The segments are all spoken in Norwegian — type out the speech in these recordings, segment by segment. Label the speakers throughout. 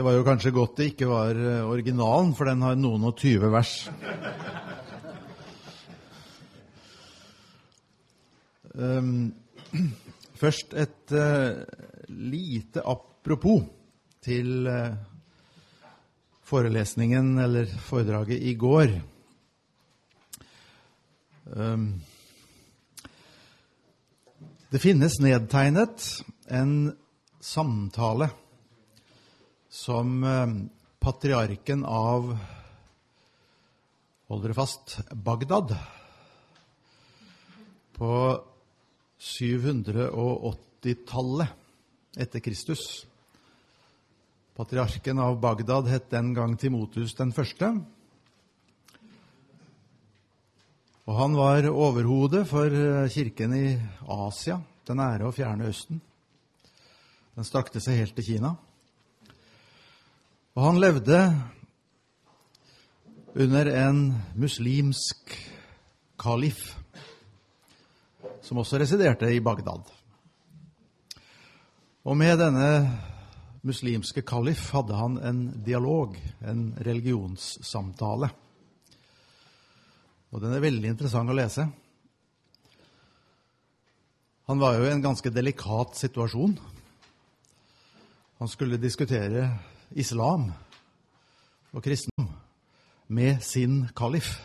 Speaker 1: Det var jo kanskje godt det ikke var eh, originalen, for den har noen og tyve vers. Um, først et uh, lite apropos til uh, forelesningen eller foredraget i går. Um, det finnes nedtegnet en samtale som um, patriarken av Hold dere fast Bagdad på 780-tallet etter Kristus. Patriarken av Bagdad het den gang Timotus den første. Og han var overhodet for kirken i Asia, den nære og fjerne Østen. Den strakte seg helt til Kina. Og han levde under en muslimsk kalif som også residerte i Bagdad. Og med denne muslimske kalif hadde han en dialog, en religionssamtale. Og den er veldig interessant å lese. Han var jo i en ganske delikat situasjon. Han skulle diskutere islam og kristendom med sin kalif.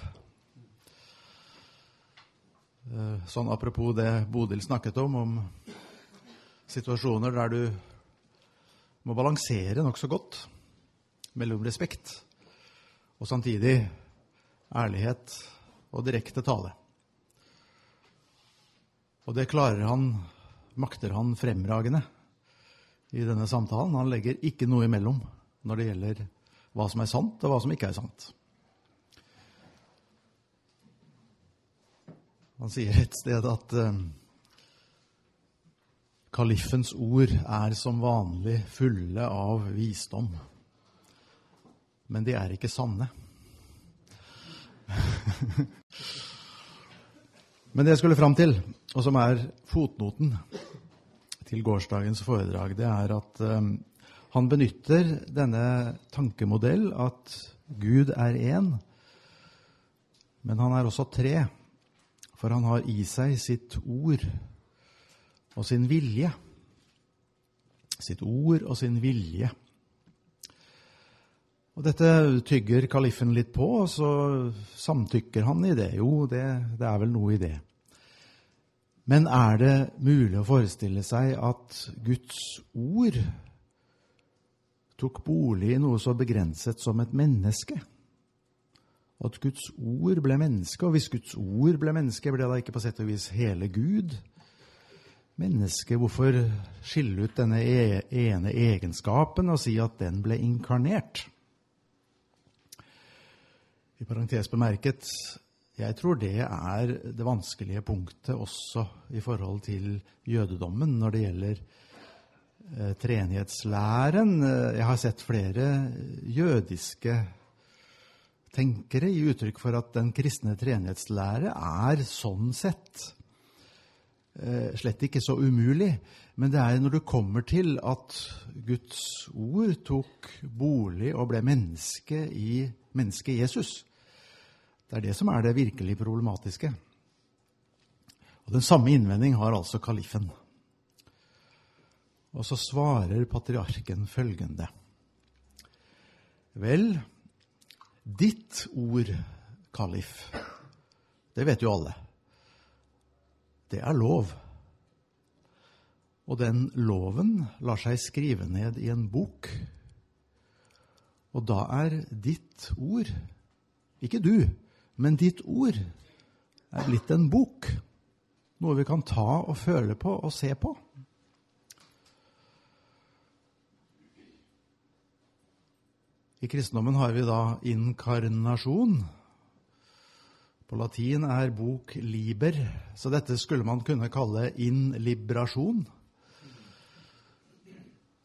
Speaker 1: Eh, sånn apropos det Bodil snakket om, om situasjoner der du må balansere nokså godt mellom respekt og samtidig ærlighet og direkte tale. Og det klarer han, makter han fremragende i denne samtalen. Han legger ikke noe imellom når det gjelder hva som er sant, og hva som ikke er sant. Han sier et sted at uh, kaliffens ord er som vanlig fulle av visdom. Men de er ikke sanne. Men det jeg skulle fram til, og som er fotnoten til gårsdagens foredrag, det er at um, han benytter denne tankemodell at Gud er én, men han er også tre. For han har i seg sitt ord og sin vilje. Sitt ord og sin vilje. Og Dette tygger kaliffen litt på, og så samtykker han i det. Jo, det, det er vel noe i det. Men er det mulig å forestille seg at Guds ord tok bolig i noe så begrenset som et menneske? at Guds ord ble menneske. Og hvis Guds ord ble menneske, ble da ikke på sett og vis hele Gud menneske? Hvorfor skille ut denne e-, ene egenskapen og si at den ble inkarnert? I parentes bemerket, jeg tror det er det vanskelige punktet også i forhold til jødedommen når det gjelder eh, treenighetslæren. Jeg har sett flere jødiske tenkere gi uttrykk for at den kristne treenighetslære er sånn sett eh, slett ikke så umulig. Men det er når du kommer til at Guds ord tok bolig og ble menneske i mennesket Jesus. Det er det som er det virkelig problematiske. Og Den samme innvending har altså kalifen. Og så svarer patriarken følgende. Vel, Ditt ord, kalif, det vet jo alle. Det er lov. Og den loven lar seg skrive ned i en bok. Og da er ditt ord, ikke du, men ditt ord, er blitt en bok. Noe vi kan ta og føle på og se på. I kristendommen har vi da inkarnasjon. På latin er bok liber, så dette skulle man kunne kalle inlibrasjon.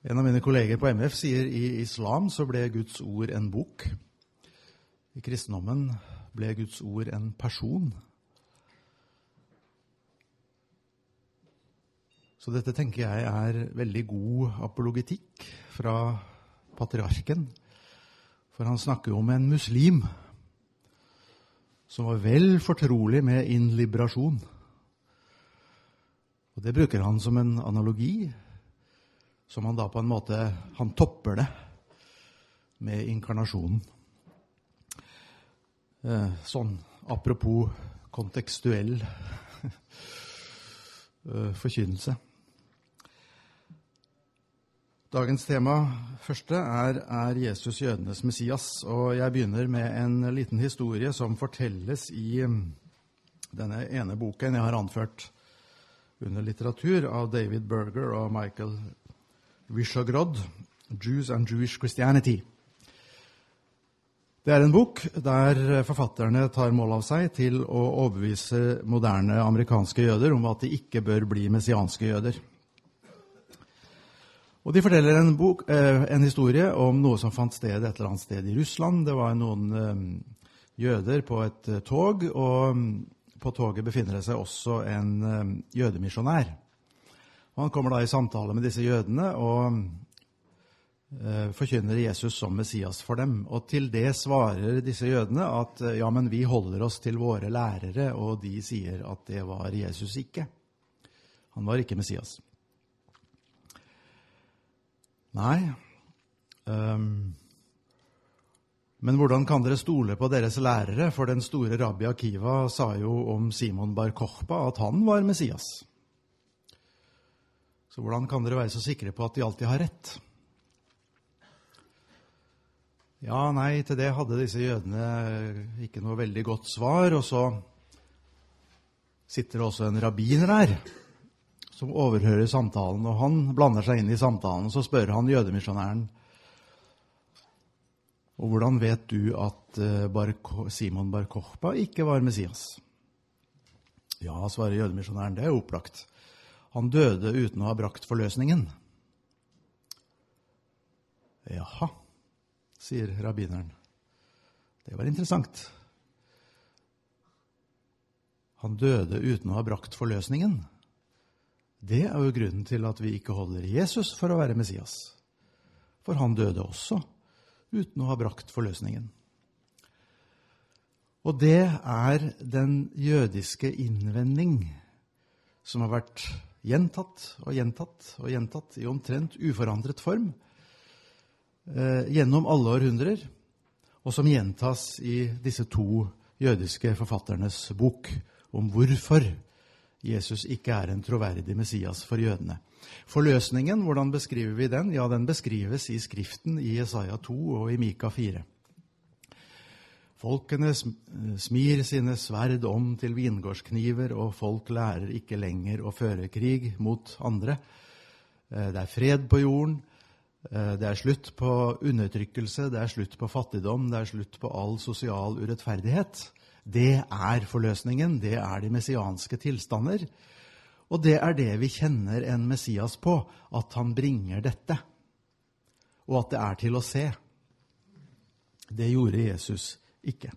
Speaker 1: En av mine kolleger på MF sier i islam så ble Guds ord en bok. I kristendommen ble Guds ord en person. Så dette tenker jeg er veldig god apologetikk fra patriarken. For han snakker jo om en muslim som var vel fortrolig med inliberasjon. Og Det bruker han som en analogi, som han da på en måte Han topper det med inkarnasjonen. Eh, sånn apropos kontekstuell eh, forkynnelse. Dagens tema første er, er Jesus jødenes Messias. Og jeg begynner med en liten historie som fortelles i mm, denne ene boken jeg har anført under litteratur av David Berger og Michael Vishogrod, 'Jews and Jewish Christianity'. Det er en bok der forfatterne tar mål av seg til å overbevise moderne amerikanske jøder om at de ikke bør bli messianske jøder. Og De forteller en, bok, eh, en, historie om noe som fant sted et eller annet sted i Russland. Det var noen eh, jøder på et eh, tog, og mm, på toget befinner det seg også en jødemisjonær. Han kommer da i samtale med disse jødene og forkynner Jesus som Messias for dem. Og til det svarer disse jødene at ja, men vi holder oss til våre lærere, og de sier at det var Jesus ikke. Han var ikke Messias. Nei. Um, men hvordan kan dere stole på deres lærere? For den store rabbi Akiva sa jo om Simon bar Kochba at han var Messias. Så hvordan kan dere være så sikre på at de alltid har rett? Ja, nei, til det hadde disse jødene ikke noe veldig godt svar. Og så sitter det også en rabbiner der som overhører samtalen, og han blander seg inn i samtalen. og Så spør han jødemisjonæren og hvordan vet du at Bar Simon Bar Kochba ikke var Messias? Ja, svarer jødemisjonæren, det er opplagt. Han døde uten å ha brakt forløsningen. Jaha, sier rabbineren. Det var interessant. Han døde uten å ha brakt forløsningen. Det er jo grunnen til at vi ikke holder Jesus for å være Messias. For han døde også uten å ha brakt forløsningen. Og det er den jødiske innvending som har vært gjentatt og gjentatt og gjentatt i omtrent uforandret form gjennom alle århundrer, og som gjentas i disse to jødiske forfatternes bok om hvorfor Jesus ikke er en troverdig Messias for jødene. Forløsningen, hvordan beskriver vi den? Ja, Den beskrives i Skriften i Jesaja 2 og i Mika 4. Folkene smir sine sverd om til vingårdskniver, og folk lærer ikke lenger å føre krig mot andre. Eh, det er fred på jorden. Eh, det er slutt på undertrykkelse, det er slutt på fattigdom, det er slutt på all sosial urettferdighet. Det er forløsningen, det er de messianske tilstander. Og det er det vi kjenner en Messias på, at han bringer dette. Og at det er til å se. Det gjorde Jesus ikke.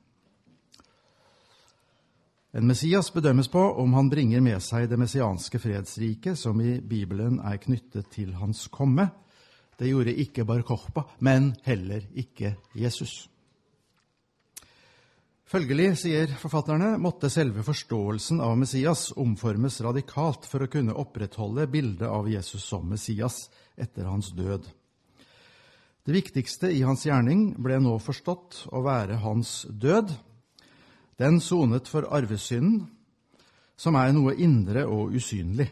Speaker 1: En Messias bedømmes på om han bringer med seg det messianske fredsriket, som i Bibelen er knyttet til hans komme. Det gjorde ikke Bar Kochba, men heller ikke Jesus. Følgelig, sier forfatterne, måtte selve forståelsen av Messias omformes radikalt for å kunne opprettholde bildet av Jesus som Messias etter hans død. Det viktigste i hans gjerning ble nå forstått å være hans død. Den sonet for arvesynden, som er noe indre og usynlig.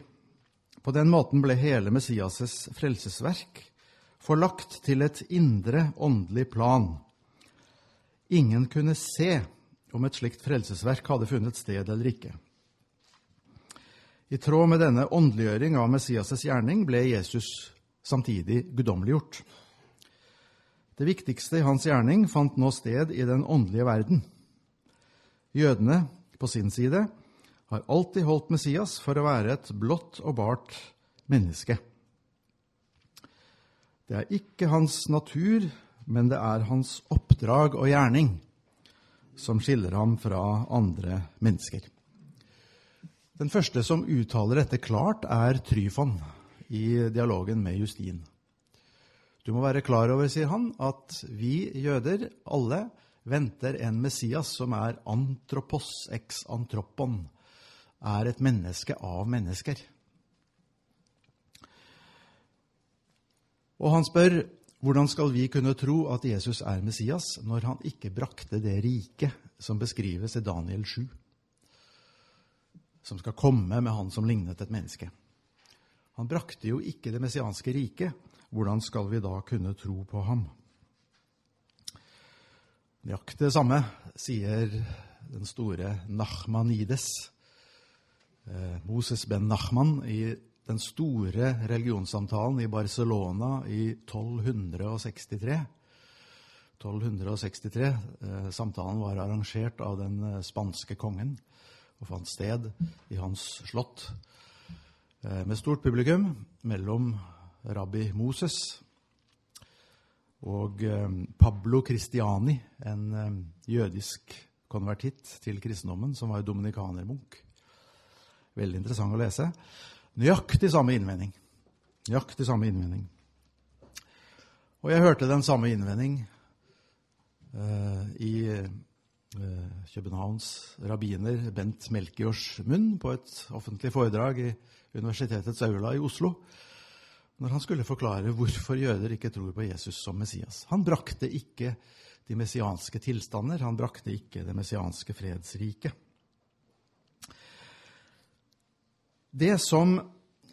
Speaker 1: På den måten ble hele Messias' frelsesverk forlagt til et indre åndelig plan. Ingen kunne se om et slikt frelsesverk hadde funnet sted eller ikke. I tråd med denne åndeliggjøring av Messias' gjerning ble Jesus samtidig guddommeliggjort. Det viktigste i hans gjerning fant nå sted i den åndelige verden. Jødene, på sin side, har alltid holdt Messias for å være et blått og bart menneske. Det er ikke hans natur, men det er hans oppdrag og gjerning som skiller ham fra andre mennesker. Den første som uttaler dette klart, er Tryfon i dialogen med Justin. Du må være klar over, sier han, at vi jøder, alle, venter en Messias som er antropos ex antropon, er et menneske av mennesker. Og han spør hvordan skal vi kunne tro at Jesus er Messias når han ikke brakte det riket som beskrives i Daniel 7, som skal komme med han som lignet et menneske. Han brakte jo ikke det messianske riket. Hvordan skal vi da kunne tro på ham? Nøyaktig det samme sier den store Nachmanides, eh, Moses ben Nachman, i den store religionssamtalen i Barcelona i 1263. 1263. Eh, samtalen var arrangert av den eh, spanske kongen og fant sted i hans slott eh, med stort publikum mellom rabbi Moses og Pablo Cristiani, en jødisk konvertitt til kristendommen, som var dominikanermunk. Veldig interessant å lese. Nøyaktig samme innvending. Nøyaktig samme innvending. Og jeg hørte den samme innvending uh, i uh, Københavns rabbiner Bent Melkjords munn på et offentlig foredrag i universitetets aula i Oslo, når han skulle forklare hvorfor jøder ikke tror på Jesus som Messias. Han brakte ikke de messianske tilstander, han brakte ikke det messianske fredsriket. Det som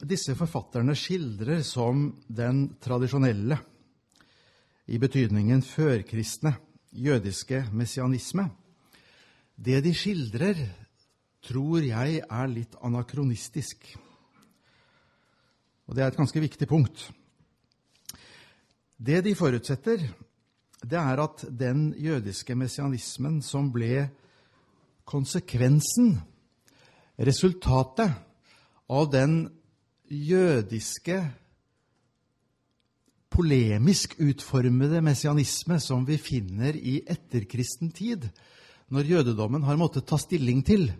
Speaker 1: disse forfatterne skildrer som den tradisjonelle, i betydningen førkristne, jødiske messianisme, det de skildrer, tror jeg er litt anakronistisk. Og det er et ganske viktig punkt. Det de forutsetter, det er at den jødiske messianismen som ble konsekvensen, resultatet, av den jødiske, polemisk utformede messianisme som vi finner i etterkristen tid, når jødedommen har måttet ta stilling til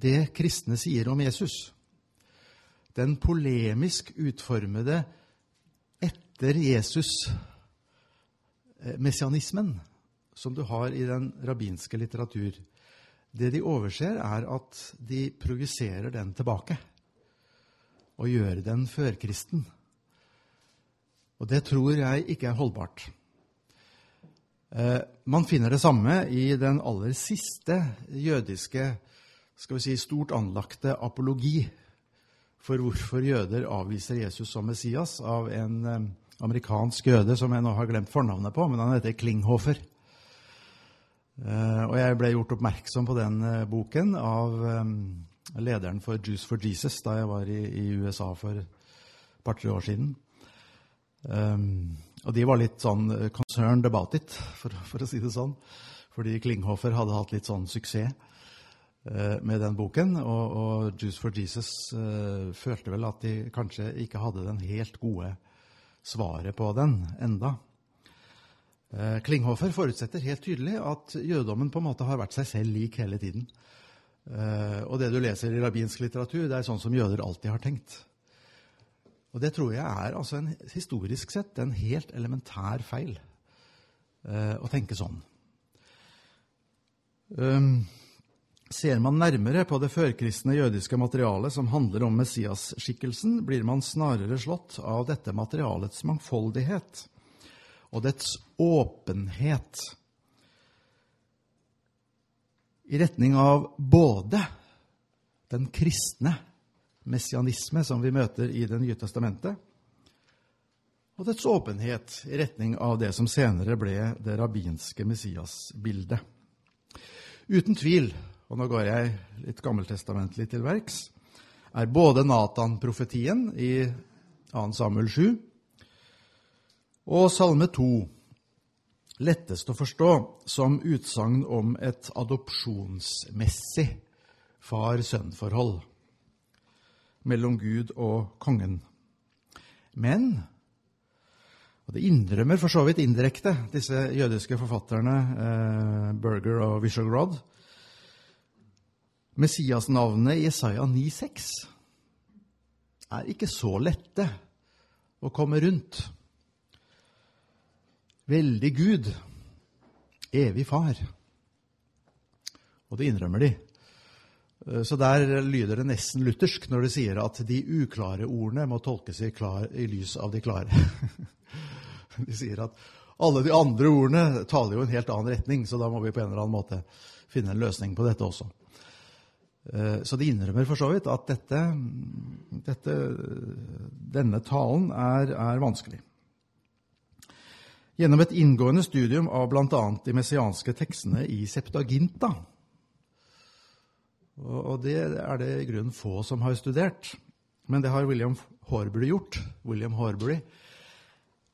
Speaker 1: det kristne sier om Jesus. Den polemisk utformede etter Jesus-messianismen som du har i den rabbinske litteratur. Det de overser, er at de projiserer den tilbake og gjøre den førkristen. Og det tror jeg ikke er holdbart. Eh, man finner det samme i den aller siste jødiske skal vi si, stort anlagte apologi for hvorfor jøder avviser Jesus som Messias, av en eh, amerikansk jøde som jeg nå har glemt fornavnet på, men han heter Klinghofer. Eh, og jeg ble gjort oppmerksom på den boken av lederen for Juice for Jesus da jeg var i, i USA for et par-tre år siden. Um, og de var litt sånn eh, concerned about it, for, for, å si det sånn. Fordi Klinghofer hadde hatt litt sånn suksess uh, med den boken. Og, og Juice for Jesus uh, følte vel at de kanskje ikke hadde den helt gode svaret på den enda. Klinghofer forutsetter helt tydelig at jødedommen på en måte har vært seg selv lik hele tiden. Uh, og det du leser i rabbinsk litteratur, det er sånn som jøder alltid har tenkt. Og det tror jeg er altså en, historisk sett en helt elementær feil uh, å tenke sånn. Um, ser man nærmere på det førkristne jødiske materialet som handler om Messias-skikkelsen, blir man snarere slått av dette materialets mangfoldighet og dets åpenhet i retning av både den kristne messianisme som vi møter i Det nye testamentet, og dets åpenhet i retning av det som senere ble det rabbinske Messias-bildet. Uten tvil, og nå går jeg litt gammeltestamentlig til verks, er både Natan-profetien i 2. Samuel 7 og Salme 2 lettest å forstå som utsagn om et adopsjonsmessig far-sønn-forhold mellom Gud og kongen. Men og Det innrømmer for så vidt indirekte disse jødiske forfatterne eh, Berger og Wishogrod. Messias-navnet i Isaiah 9,6 er ikke så lette å komme rundt. Veldig Gud, evig far. Og det innrømmer de. Eh, så der lyder det nesten luthersk når de sier at de uklare ordene må tolkes i, klar, i lys av de klare. de sier at alle de andre ordene taler jo en helt annen retning, så da må vi på en eller annen måte finne en løsning på dette også. Eh, så de innrømmer for så vidt at dette, dette, denne talen er, er, vanskelig. Gjennom et inngående studium av bl.a. de messianske tekstene i Septaginta og det er det i grunnen få som har studert. Men det har William Horbury gjort. William Horbury.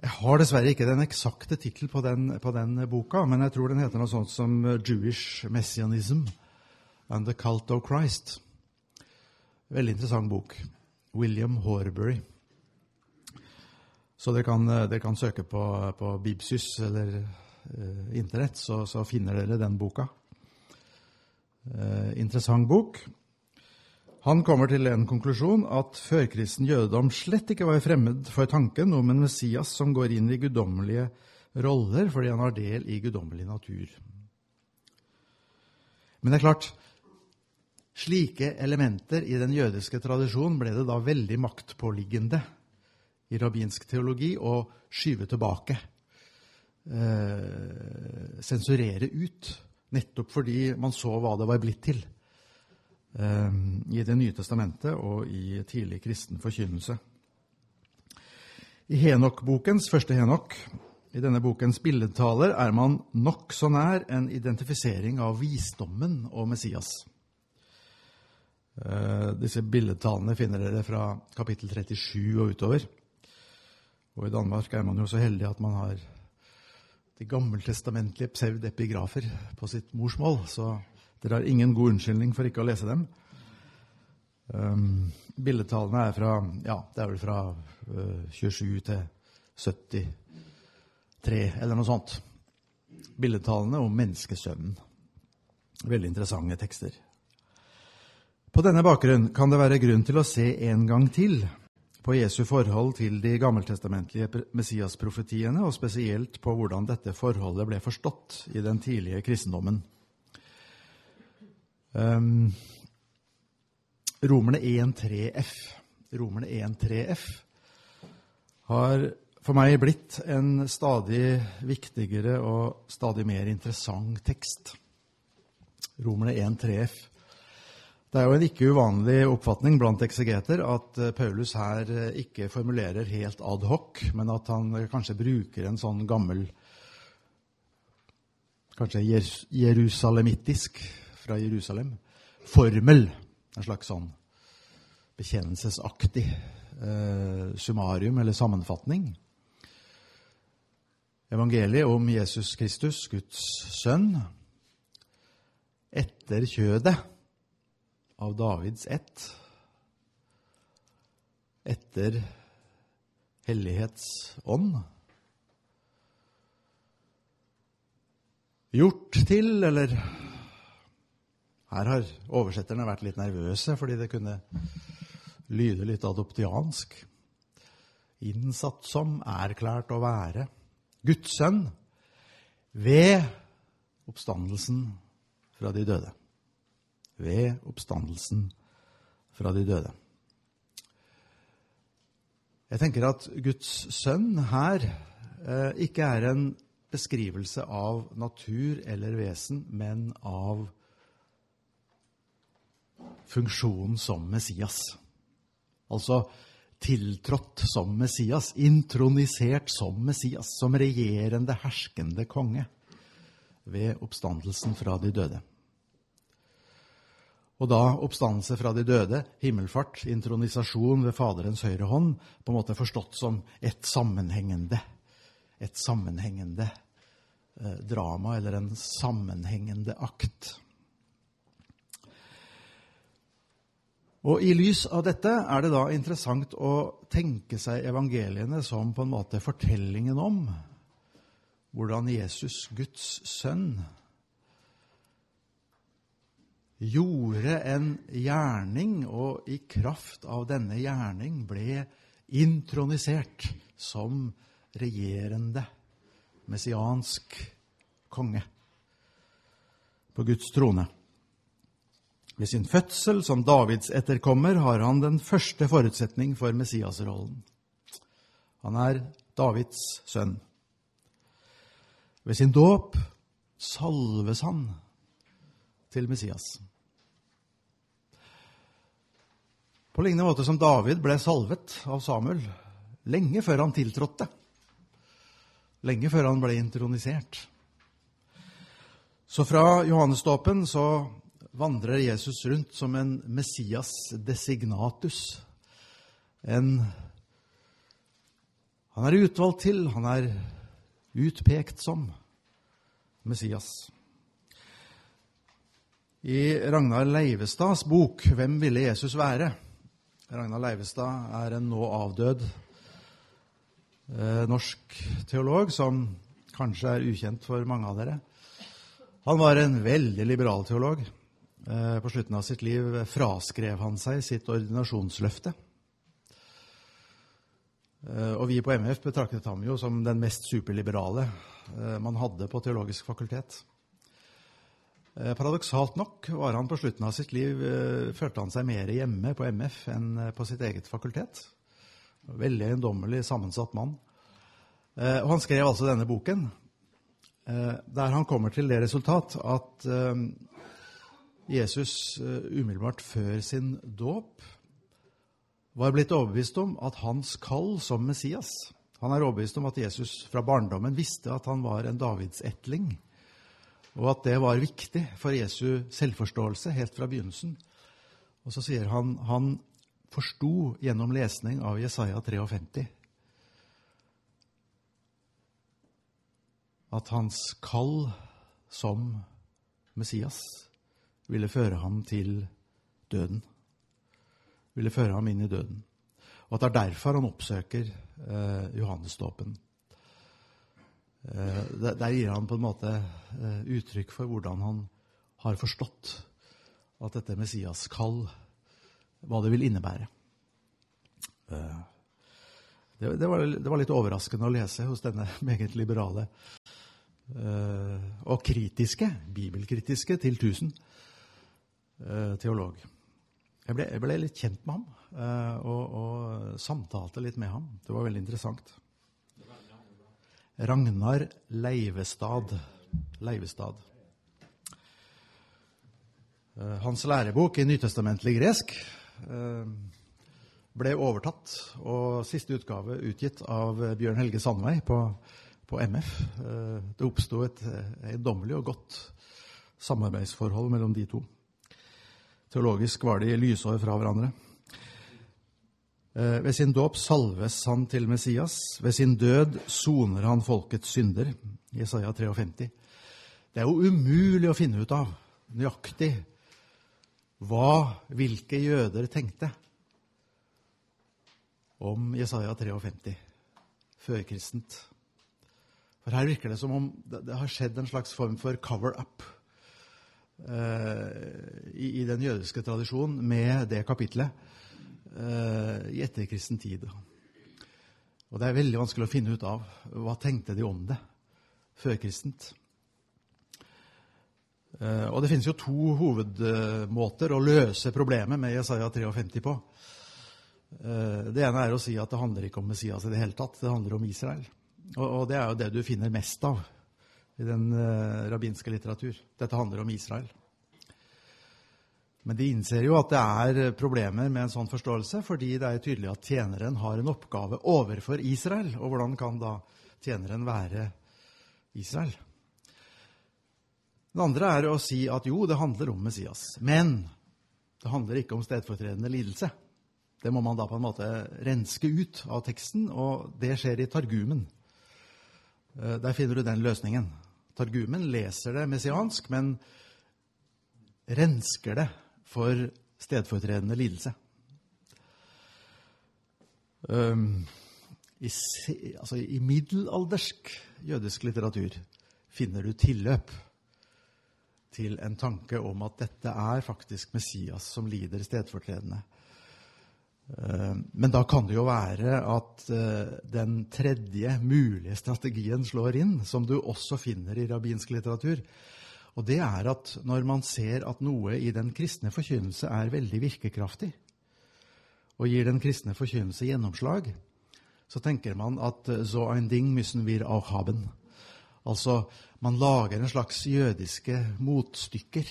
Speaker 1: Jeg har dessverre ikke den eksakte tittelen på, på, den boka, men jeg tror den heter noe sånt som Jewish Messianism and the Cult of Christ. Veldig interessant bok. William Horbury. Så dere kan, dere kan søke på, på Bibsys eller uh, Internett, så, så finner dere den boka. Eh, interessant bok. Han kommer til en konklusjon at førkristen jødedom slett ikke var fremmed for tanken om en Messias som går inn i guddommelige roller fordi han har del i guddommelig natur. Men det er klart, slike elementer i den jødiske tradisjonen ble det da veldig maktpåliggende i rabbinsk teologi å skyve tilbake, eh, sensurere ut Nettopp fordi man så hva det var blitt til eh, i Det nye testamentet og i tidlig kristen forkynnelse. I Henok-bokens første Henok, i denne bokens billedtaler, er man nokså nær en identifisering av visdommen og Messias. Eh, disse billedtalene finner dere fra kapittel 37 og utover. Og I Danmark er man jo så heldig at man har de gammeltestamentlige pseudepigrafer på sitt morsmål, så dere har ingen god unnskyldning for ikke å lese dem. Um, billedtallene er fra ja, det er vel fra uh, 27 til 73, eller noe sånt. Billedtallene om menneskesønnen. Veldig interessante tekster. På denne bakgrunn kan det være grunn til å se en gang til på Jesu forhold til de gammeltestamentlige Messias-profetiene, og spesielt på hvordan dette forholdet ble forstått i den tidlige kristendommen. Um, Romerne 1.3f Romerne 1.3f har for meg blitt en stadig viktigere og stadig mer interessant tekst. Romerne 1.3f. Det er jo en ikke uvanlig oppfatning blant eksegeter at eh, Paulus her eh, ikke formulerer helt ad hoc, men at han eh, kanskje bruker en sånn gammel Kanskje jerusalemittisk fra Jerusalem formel. En slags sånn bekjennelsesaktig eh, summarium eller sammenfatning. Evangeliet om Jesus Kristus, Guds sønn, etter kjødet av Davids ett etter hellighetsånd. Gjort til, eller Her har oversetterne vært litt nervøse fordi det kunne lyde litt adoptiansk. Innsatt som, erklært å være. Guds sønn ved oppstandelsen fra de døde ved oppstandelsen fra de døde. Jeg tenker at Guds sønn her eh, ikke er en beskrivelse av natur eller vesen, men av funksjonen som Messias. Altså tiltrådt som Messias, intronisert som Messias, som regjerende, herskende konge ved oppstandelsen fra de døde. Og da oppstandelse fra de døde, himmelfart, intronisasjon ved Faderens høyre hånd, på en måte forstått som et sammenhengende, et sammenhengende eh, drama, eller en sammenhengende akt. Og I lys av dette er det da interessant å tenke seg evangeliene som på en måte fortellingen om hvordan Jesus, Guds sønn, gjorde en gjerning, og i kraft av denne gjerning ble intronisert som regjerende, messiansk konge på Guds trone. Ved sin fødsel som Davids etterkommer har han den første forutsetning for Messias-rollen. Han er Davids sønn. Ved sin dåp salves han til Messias. På lignende måte som David ble salvet av Samuel lenge før han tiltrådte. Lenge før han ble intronisert. Så fra Johannesdåpen så vandrer Jesus rundt som en Messias designatus. En Han er utvalgt til, han er utpekt som Messias. I Ragnar Leivestads bok 'Hvem ville Jesus være?' Ragnar Leivestad er en nå avdød eh, norsk teolog som kanskje er ukjent for mange av dere. Han var en veldig liberal teolog. Eh, på slutten av sitt liv fraskrev han seg sitt ordinasjonsløfte. Eh, og vi på MF betraktet ham jo som den mest superliberale eh, man hadde på teologisk fakultet. Paradoksalt nok var han på slutten av sitt liv følte han seg mer hjemme på MF enn på sitt eget fakultet. Veldig eiendommelig sammensatt mann. Og han skrev altså denne boken, der han kommer til det resultat at Jesus eh, umiddelbart før sin dåp var blitt overbevist om at hans kall som Messias Han er overbevist om at Jesus fra barndommen visste at han var en Davidsetling, og at det var viktig for Jesu selvforståelse helt fra begynnelsen. Og så sier han han forsto gjennom lesning av Jesaja 53 at hans kall som Messias ville føre ham til døden. Ville føre ham inn i døden. Og at det er derfor han oppsøker eh, Johannesdåpen. Eh, der, gir han på en måte eh, uttrykk for hvordan han har forstått at dette Messias-kall, hva det vil innebære. Eh, det, det, var, det, var, litt overraskende å lese hos denne meget liberale og kritiske, bibelkritiske til tusen Eh, teolog. Jeg ble, jeg ble, litt kjent med ham og, og, samtalte litt med ham. Det var veldig interessant. Ragnar Leivestad. Leivestad. Eh, hans lærebok i nytestamentlig gresk ble overtatt, og siste utgave utgitt av Bjørn Helge Sandveig på, på MF. Det oppsto et eiendommelig og godt samarbeidsforhold mellom de to. Teologisk var de lysår fra hverandre. Eh, ved sin dåp salves han til Messias. Ved sin død soner han folkets synder. Jesaja 53. Det er jo umulig å finne ut av nøyaktig hva hvilke jøder tenkte om Jesaja 53 førkristent. For her virker det som om det har skjedd en slags form for cover-up Eh, i, i, den jødiske tradisjonen med det kapitlet i etterkristen tid. Og det er veldig vanskelig å finne ut av hva tenkte de om det førkristent. Uh, og det finnes jo to hovedmåter å løse problemet med Jesaja 53 på. Uh, det ene er å si at det handler ikke om Messias i det hele tatt, det handler om Israel. Og, det er jo det du finner mest av i den rabbinske litteratur. Dette handler om Israel. Men de innser jo at det er problemer med en sånn forståelse, fordi det er tydelig at tjeneren har en oppgave overfor Israel. Og hvordan kan da tjeneren være Israel? Det andre er å si at jo, det handler om Messias. Men det handler ikke om stedfortredende lidelse. Det må man da på en måte renske ut av teksten, og det skjer i Targumen. Eh, der finner du den løsningen. Targumen leser det messiansk, men rensker det for stedfortredende lidelse. Um, i, altså, I middelaldersk jødisk litteratur finner du tilløp til en tanke om at dette er faktisk Messias som lider stedfortredende. Eh, men da kan det jo være at eh, den tredje mulige strategien slår inn, som du også finner i rabbinsk litteratur. Og det er at når man ser at noe i den kristne forkynnelse er veldig virkekraftig, og gir den kristne forkynnelse gjennomslag, så tenker man at eh, so ein Ding müssen wir auch haben. Altså, man lager en slags jødiske motstykker.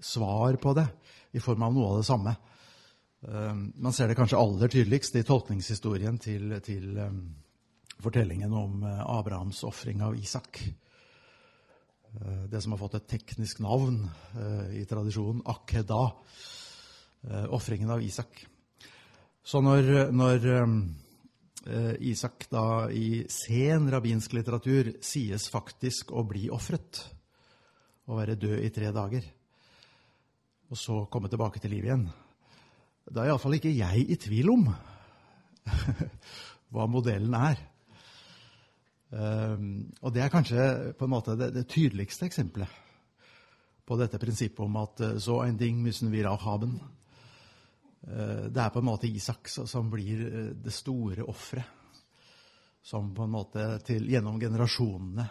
Speaker 1: Svar på det, i form av noe av det samme. Um, man ser det kanskje aller tydeligst i tolkningshistorien til, til um, fortellingen om uh, Abrahams ofring av Isak. Uh, det som har fått et teknisk navn uh, i tradisjonen, Akedah. Ofringen av Isak. Så når, når Isak da i sen rabbinsk litteratur sies faktisk å bli ofret, å være død i tre dager, og så komme tilbake til liv igjen, da er iallfall ikke jeg i tvil om hva modellen er. Um, og det er kanskje på en måte det, det, tydeligste eksempelet på dette prinsippet om at eh, så en ding müssen wir auch haben. Uh, det er på en måte Isak som blir eh, det store offeret. Som på en måte til, gjennom generasjonene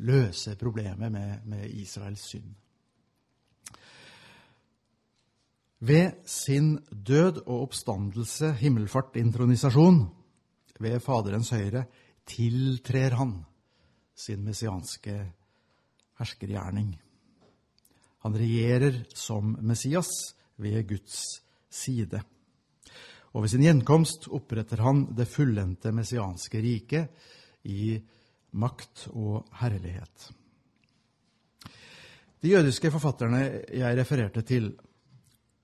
Speaker 1: løser problemet med, med Israels synd. Ved sin død og oppstandelse, himmelfart, intronisasjon, ved Faderens høyre, tiltrer han sin messianske herskergjerning. Han regjerer som Messias ved Guds side. Og ved sin gjenkomst oppretter han det fullendte messianske riket i makt og herlighet. De jødiske forfatterne jeg refererte til,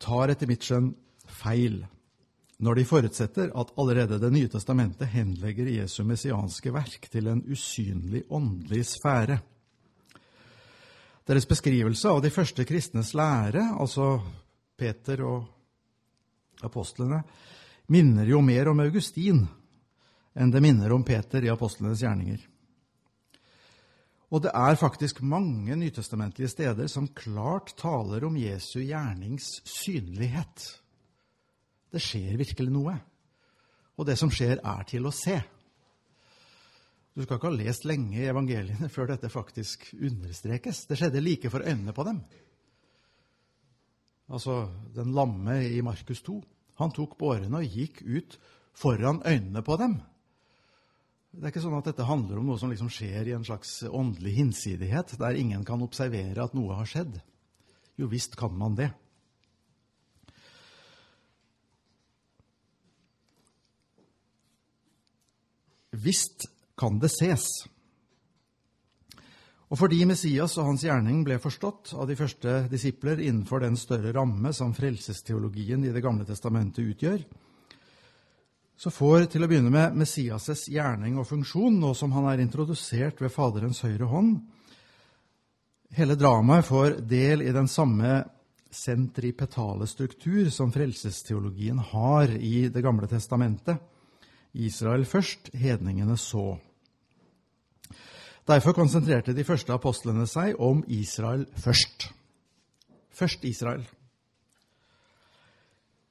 Speaker 1: tar etter mitt skjønn feil når de forutsetter at allerede Det nye testamentet henlegger Jesu messianske verk til en usynlig åndelig sfære. Deres beskrivelse av de første kristnes lære, altså Peter og apostlene, minner jo mer om Augustin enn det minner om Peter i apostlenes gjerninger. Og det er faktisk mange nytestamentlige steder som klart taler om Jesu gjernings synlighet. Det skjer virkelig noe. Og det som skjer, er til å se. Du skal ikke ha lest lenge i evangeliene før dette faktisk understrekes. Det skjedde like for øynene på dem. Altså den lamme i Markus 2. Han tok bårene og gikk ut foran øynene på dem. Det er ikke sånn at dette handler om noe som liksom skjer i en slags åndelig hinsidighet, der ingen kan observere at noe har skjedd. Jo visst kan man det. Visst kan det ses. Og fordi Messias og hans gjerning ble forstått av de første disipler innenfor den større ramme som frelsesteologien i Det gamle testamentet utgjør, så får til å begynne med Messias' gjerning og funksjon, nå som han er introdusert ved Faderens høyre hånd. Hele dramaet får del i den samme sentripetale struktur som frelsesteologien har i Det gamle testamentet. Israel først, hedningene så. Derfor konsentrerte de første apostlene seg om Israel først. Først Israel.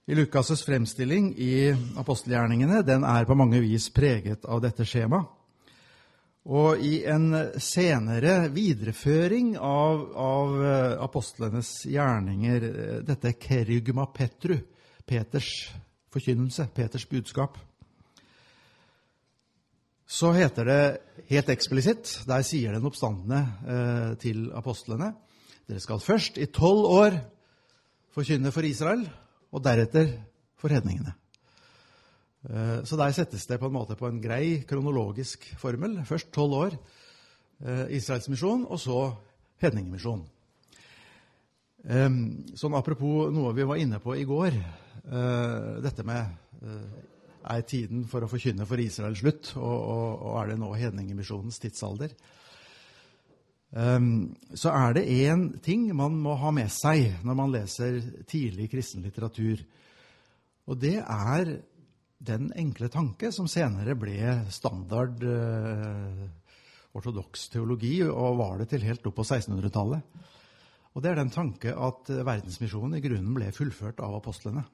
Speaker 1: I Lukas' fremstilling i apostelgjerningene den er på mange vis preget av dette skjemaet. Og i en senere videreføring av, av eh, apostlenes gjerninger, eh, dette kerygma petru, Peters forkynnelse, Peters budskap, så heter det helt eksplisitt, der sier den oppstandende eh, til apostlene, dere skal først i tolv år forkynne for Israel, og deretter for hedningene. Eh, så der settes det på en måte på en grei kronologisk formel. Først tolv år eh, Israelsmisjon, og så hedningemisjon. Sånn apropos noe vi var inne på i går, eh, dette med er tiden for å forkynne for Israel slutt, og, og, og er det nå hedningemisjonens tidsalder? Um, så er det én ting man må ha med seg når man leser tidlig kristen litteratur. Og det er den enkle tanke som senere ble standard uh, ortodoks teologi, og var det til helt opp på 1600-tallet. Og det er den tanke at verdensmisjonen i grunnen ble fullført av apostlene.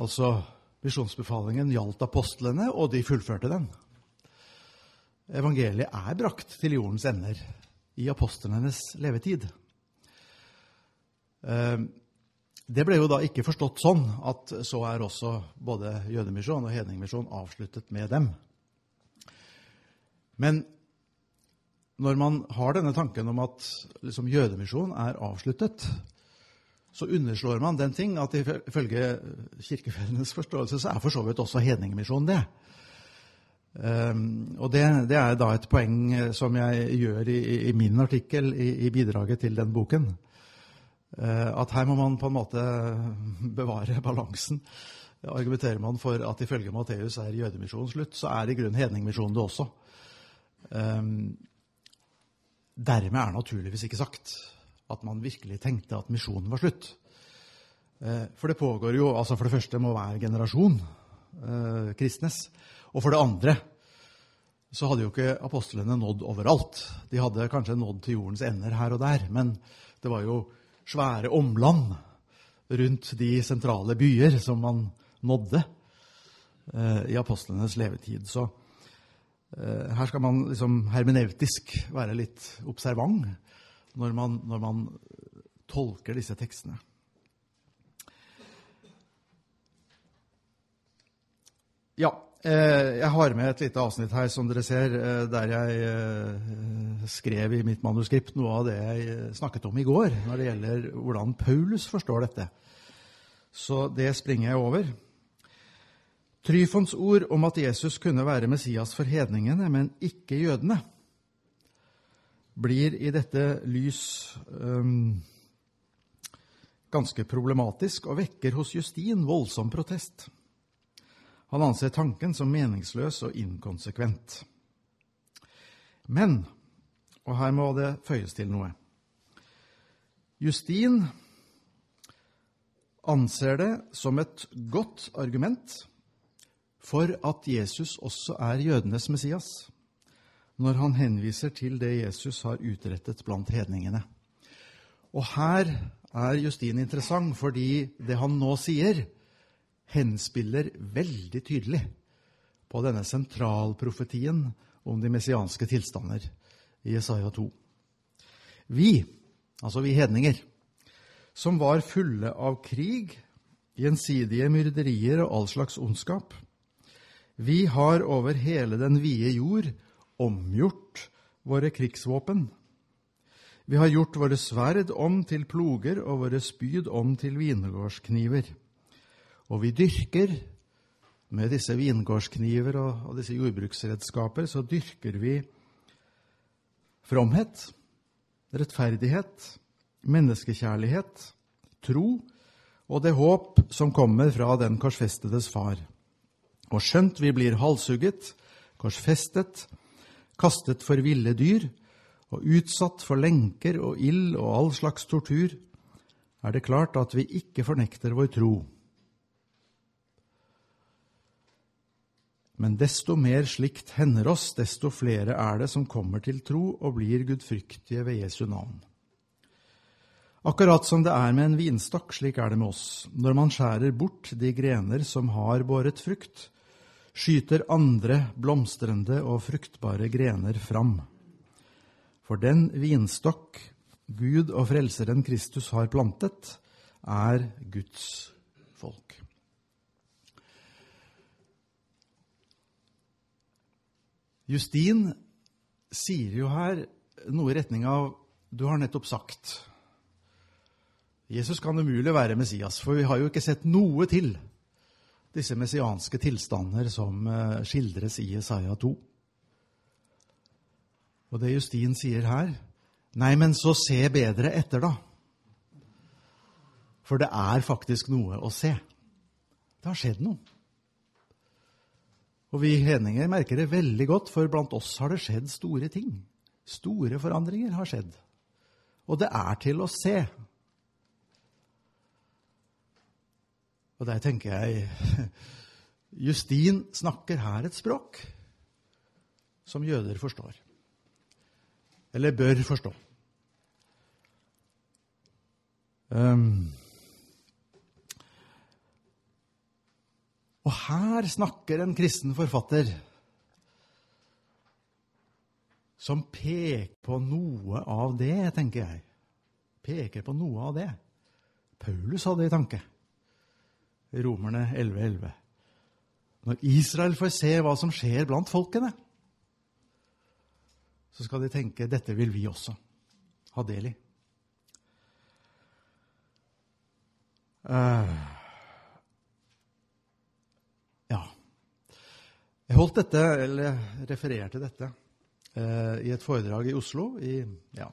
Speaker 1: Altså, misjonsbefalingen gjaldt apostlene, og de fullførte den. Evangeliet er brakt til jordens ender i apostlenes levetid. Ehm, det ble jo da ikke forstått sånn at så er også både jødemisjon og hedningmisjon avsluttet med dem. Men når man har denne tanken om at liksom, jødemisjon er avsluttet, så underslår man den ting at ifølge kirkefellenes forståelse så er for så vidt også hedningemisjonen det. Um, og det, det, er da et poeng som jeg gjør i, i min artikkel i, i, bidraget til den boken. Uh, at her må man på en måte bevare balansen. Argumenterer man for at ifølge Matteus er jødemisjonen slutt, så er i grunnen hedningmisjonen det også. Um, dermed er naturligvis ikke sagt at man virkelig tenkte at misjonen var slutt. Uh, for det pågår jo altså For det første må hver generasjon eh, kristnes. Og for det andre så hadde jo ikke apostlene nådd overalt. De hadde kanskje nådd til jordens ender her og der, men det var jo svære omland rundt de sentrale byer som man nådde eh, i apostlenes levetid. Så eh, her skal man liksom hermeneutisk være litt observant når man, når man tolker disse tekstene. Ja, Eh, jeg har med et lite avsnitt her som dere ser, eh, der jeg eh, skrev i mitt manuskript noe av det jeg snakket om i går når det gjelder hvordan Paulus forstår dette. Så det springer jeg over. Tryfons ord om at Jesus kunne være Messias for hedningene, men ikke jødene, blir i dette lys um, ganske problematisk og vekker hos Justin voldsom protest. Han anser tanken som meningsløs og inkonsekvent. Men, og her må det føyes til noe Justin anser det som et godt argument for at Jesus også er jødenes Messias, når han henviser til det Jesus har utrettet blant hedningene. Og her er Justin interessant, fordi det han nå sier, henspiller veldig tydelig på denne sentralprofetien om de messianske tilstander i Jesaja 2. Vi, altså vi hedninger, som var fulle av krig, gjensidige myrderier og all slags ondskap, vi har over hele den vide jord omgjort våre krigsvåpen. Vi har gjort våre sverd om til ploger og våre spyd om til vingårdskniver. Og vi dyrker med disse vingårdskniver og, og disse jordbruksredskaper, så dyrker vi fromhet, rettferdighet, menneskekjærlighet, tro og det håp som kommer fra den korsfestedes far. Og skjønt vi blir halshugget, korsfestet, kastet for ville dyr og utsatt for lenker og ild og all slags tortur, er det klart at vi ikke fornekter vår tro. Men desto mer slikt hender oss, desto flere er det som kommer til tro og blir gudfryktige ved Jesu navn. Akkurat som det er med en vinstokk, slik er det med oss. Når man skjærer bort de grener som har båret frukt, skyter andre blomstrende og fruktbare grener fram. For den vinstokk Gud og Frelseren Kristus har plantet, er Guds folk. Justin sier jo her noe i retning av Du har nettopp sagt Jesus kan umulig være Messias, for vi har jo ikke sett noe til disse messianske tilstander som eh, skildres i Jesaja 2. Og det Justin sier her Nei, men så se bedre etter, da. For det er faktisk noe å se. Det har skjedd noe. Og vi hedninger merker det veldig godt, for blant oss har det skjedd store ting. Store forandringer har skjedd. Og det er til å se. Og der tenker jeg Justin snakker her et språk som jøder forstår. Eller bør forstå. Um, Og her snakker en kristen forfatter som peker på noe av det, tenker jeg. Peker på noe av det. Paulus hadde i tanke. Romerne 11.11. 11. Når Israel får se hva som skjer blant folkene, så skal de tenke dette vil vi også ha del i. Uh, ja. Jeg holdt dette, eller refererte dette, uh, i et foredrag i Oslo i ja,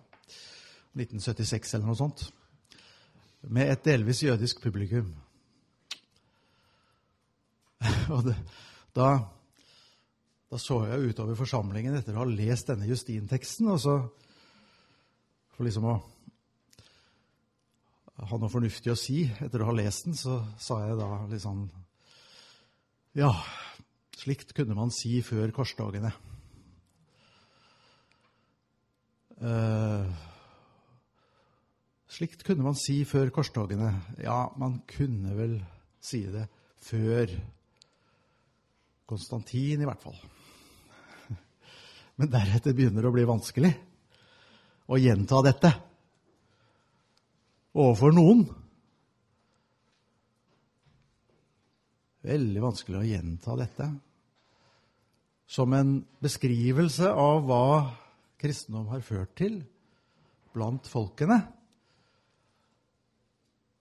Speaker 1: 1976 eller noe sånt. Med et delvis jødisk publikum. Og det, da, da, så jeg utover forsamlingen etter å ha lest denne Justin-teksten, og så for liksom å ha noe fornuftig å si etter å ha lest den, så sa jeg da litt sånn Ja, slikt kunne man si før korsdagene. Uh, slikt kunne man si før korsdagene. Ja, man kunne vel si det før Konstantin, i hvert fall. Men deretter begynner det å bli vanskelig å gjenta dette overfor noen. Veldig vanskelig å gjenta dette som en beskrivelse av hva kristendom har ført til blant folkene.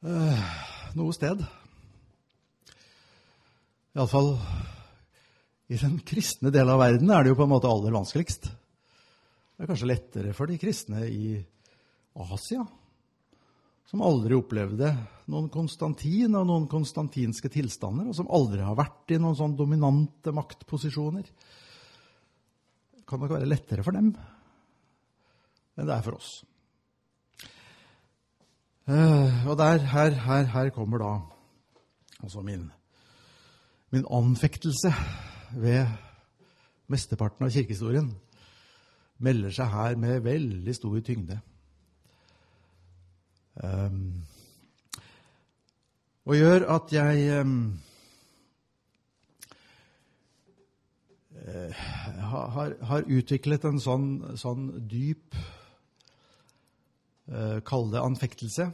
Speaker 1: Eh, noe sted. Iallfall i den kristne delen av verden er det jo på en måte aller vanskeligst. Det er kanskje lettere for de kristne i Asia, som aldri opplevde noen Konstantin og noen konstantinske tilstander, og som aldri har vært i noen sånn dominante maktposisjoner. Det kan nok være lettere for dem enn det er for oss. Uh, og der, her, her, her kommer da altså min, min anfektelse ved mesteparten av kirkehistorien melder seg her med veldig stor tyngde. Um, og gjør at jeg um, har, har, utviklet en sånn, sånn dyp uh, Kall det anfektelse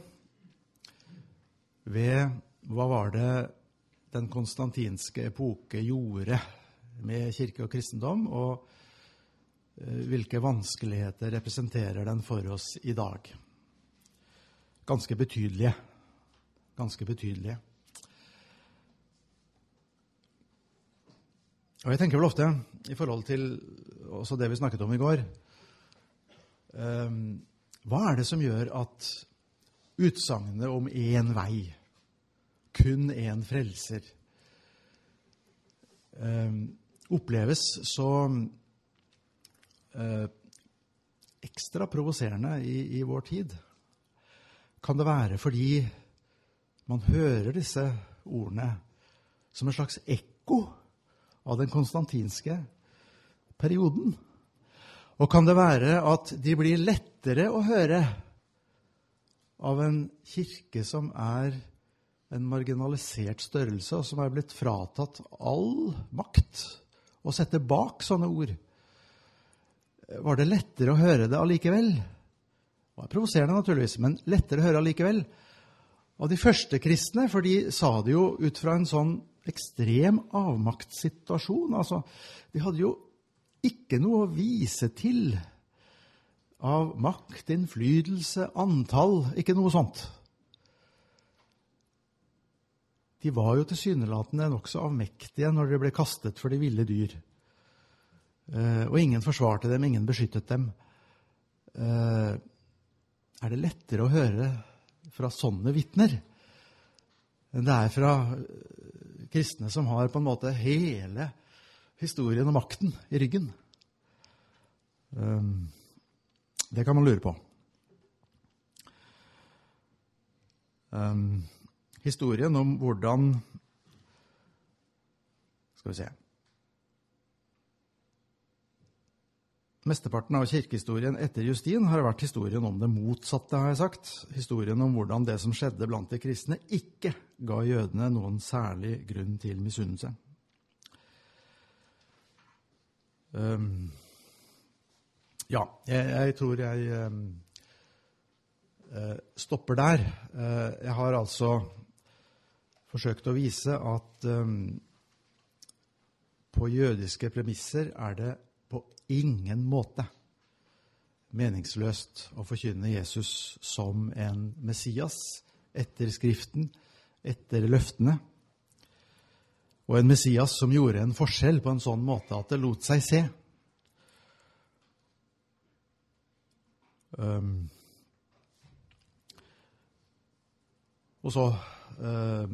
Speaker 1: ved hva var det den konstantinske epoke gjorde med kirke og kristendom, og uh, hvilke vanskeligheter representerer den for oss i dag ganske betydelige. Ganske betydelige. Og jeg tenker vel ofte, i forhold til også det vi snakket om i går um, Hva er det som gjør at utsagnet om én vei, kun én frelser, um, oppleves så eh, ekstra provoserende i, i vår tid? Kan det være fordi man hører disse ordene som en slags ekko av den konstantinske perioden? Og kan det være at de blir lettere å høre av en kirke som er en marginalisert størrelse, og som er blitt fratatt all makt å sette bak sånne ord? Var det lettere å høre det allikevel? Det var provoserende, naturligvis, men lettere å høre allikevel. Av de første kristne, for de sa det jo ut fra en sånn ekstrem avmaktssituasjon. Altså, de hadde jo ikke noe å vise til av makt, innflytelse, antall. Ikke noe sånt. De var jo tilsynelatende nokså avmektige når de ble kastet for de ville dyr. Eh, og ingen forsvarte dem, ingen beskyttet dem. Eh, er det lettere å høre fra sånne vitner enn det er fra eh, kristne som har på en måte hele historien og makten i ryggen. Det kan man lure på. Historien om hvordan Skal vi se Mesteparten av kirkehistorien etter Justin har vært historien om det motsatte, har jeg sagt. Historien om hvordan det som skjedde blant de kristne, ikke ga jødene noen særlig grunn til misunnelse. Um, ja, jeg, jeg, tror jeg um, stopper der. Uh, jeg har altså forsøkt å vise at um, på jødiske premisser er det på ingen måte meningsløst å forkynne Jesus som en Messias etter Skriften, etter løftene. Og en Messias som gjorde en forskjell på en sånn måte at det lot seg se. Um, og så uh,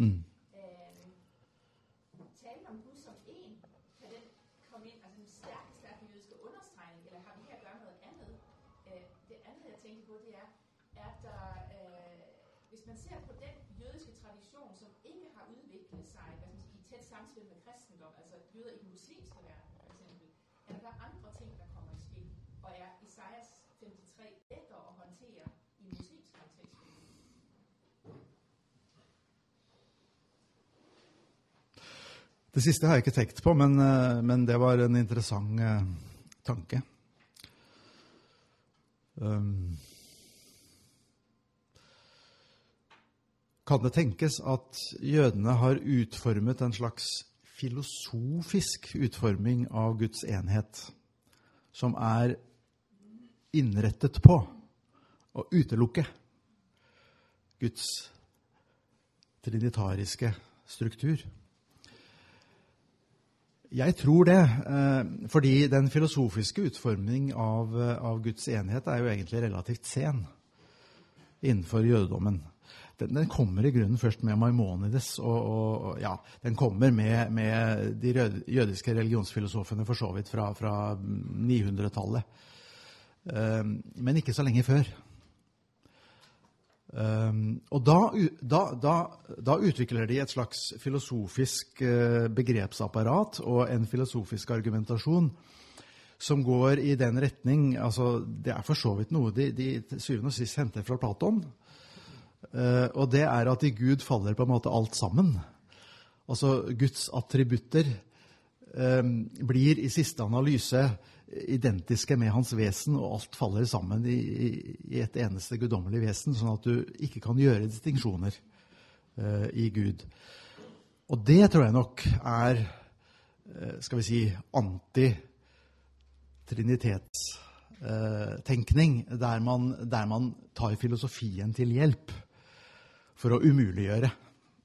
Speaker 2: Mm. Øh, tale om Gud som en, kan den komme ind, altså en stærk, stærk jødiske understregning, eller har vi her at gøre noget andet? Øh, det andet, jeg tænker på, det er, at der, øh, hvis man ser på den jødiske tradition, som ikke har udviklet sig hvad man sige, i tæt samspil med kristendom, altså jøder i den muslimske verden for eksempel, er der andre ting, der kommer i spil, og er Isaias 53 lettere at håndtere i muslimsk kontekst?
Speaker 1: Det siste har jeg ikke tenkt på, men, eh, men det var en interessant eh, tanke. Um, kan det tenkes at jødene har utformet en slags filosofisk utforming av Guds enhet, som er innrettet på å utelukke Guds trinitariske struktur? Jeg tror det, eh, fordi den filosofiske utforming av, eh, av, Guds enhet er jo egentlig relativt sen innenfor jødedommen. Den, den kommer i grunnen først med Maimonides, og, og ja, den kommer med, med, de jødiske religionsfilosofene for så vidt fra, fra 900-tallet. Eh, men ikke så lenge før. Um, og da, da, da, da, utvikler de et slags filosofisk uh, begrepsapparat og en filosofisk argumentasjon som går i den retning altså Det er for så vidt noe de, de syvende og sist henter fra Platon. Uh, og det er at i Gud faller på en måte alt sammen. Altså Guds attributter blir i siste analyse identiske med hans vesen, og alt faller sammen i, i et eneste guddommelig vesen, sånn at du ikke kan gjøre distinksjoner uh, i Gud. Og det tror jeg nok er uh, skal vi si antitrinitetetenkning, uh, der, der man tar filosofien til hjelp for å umuliggjøre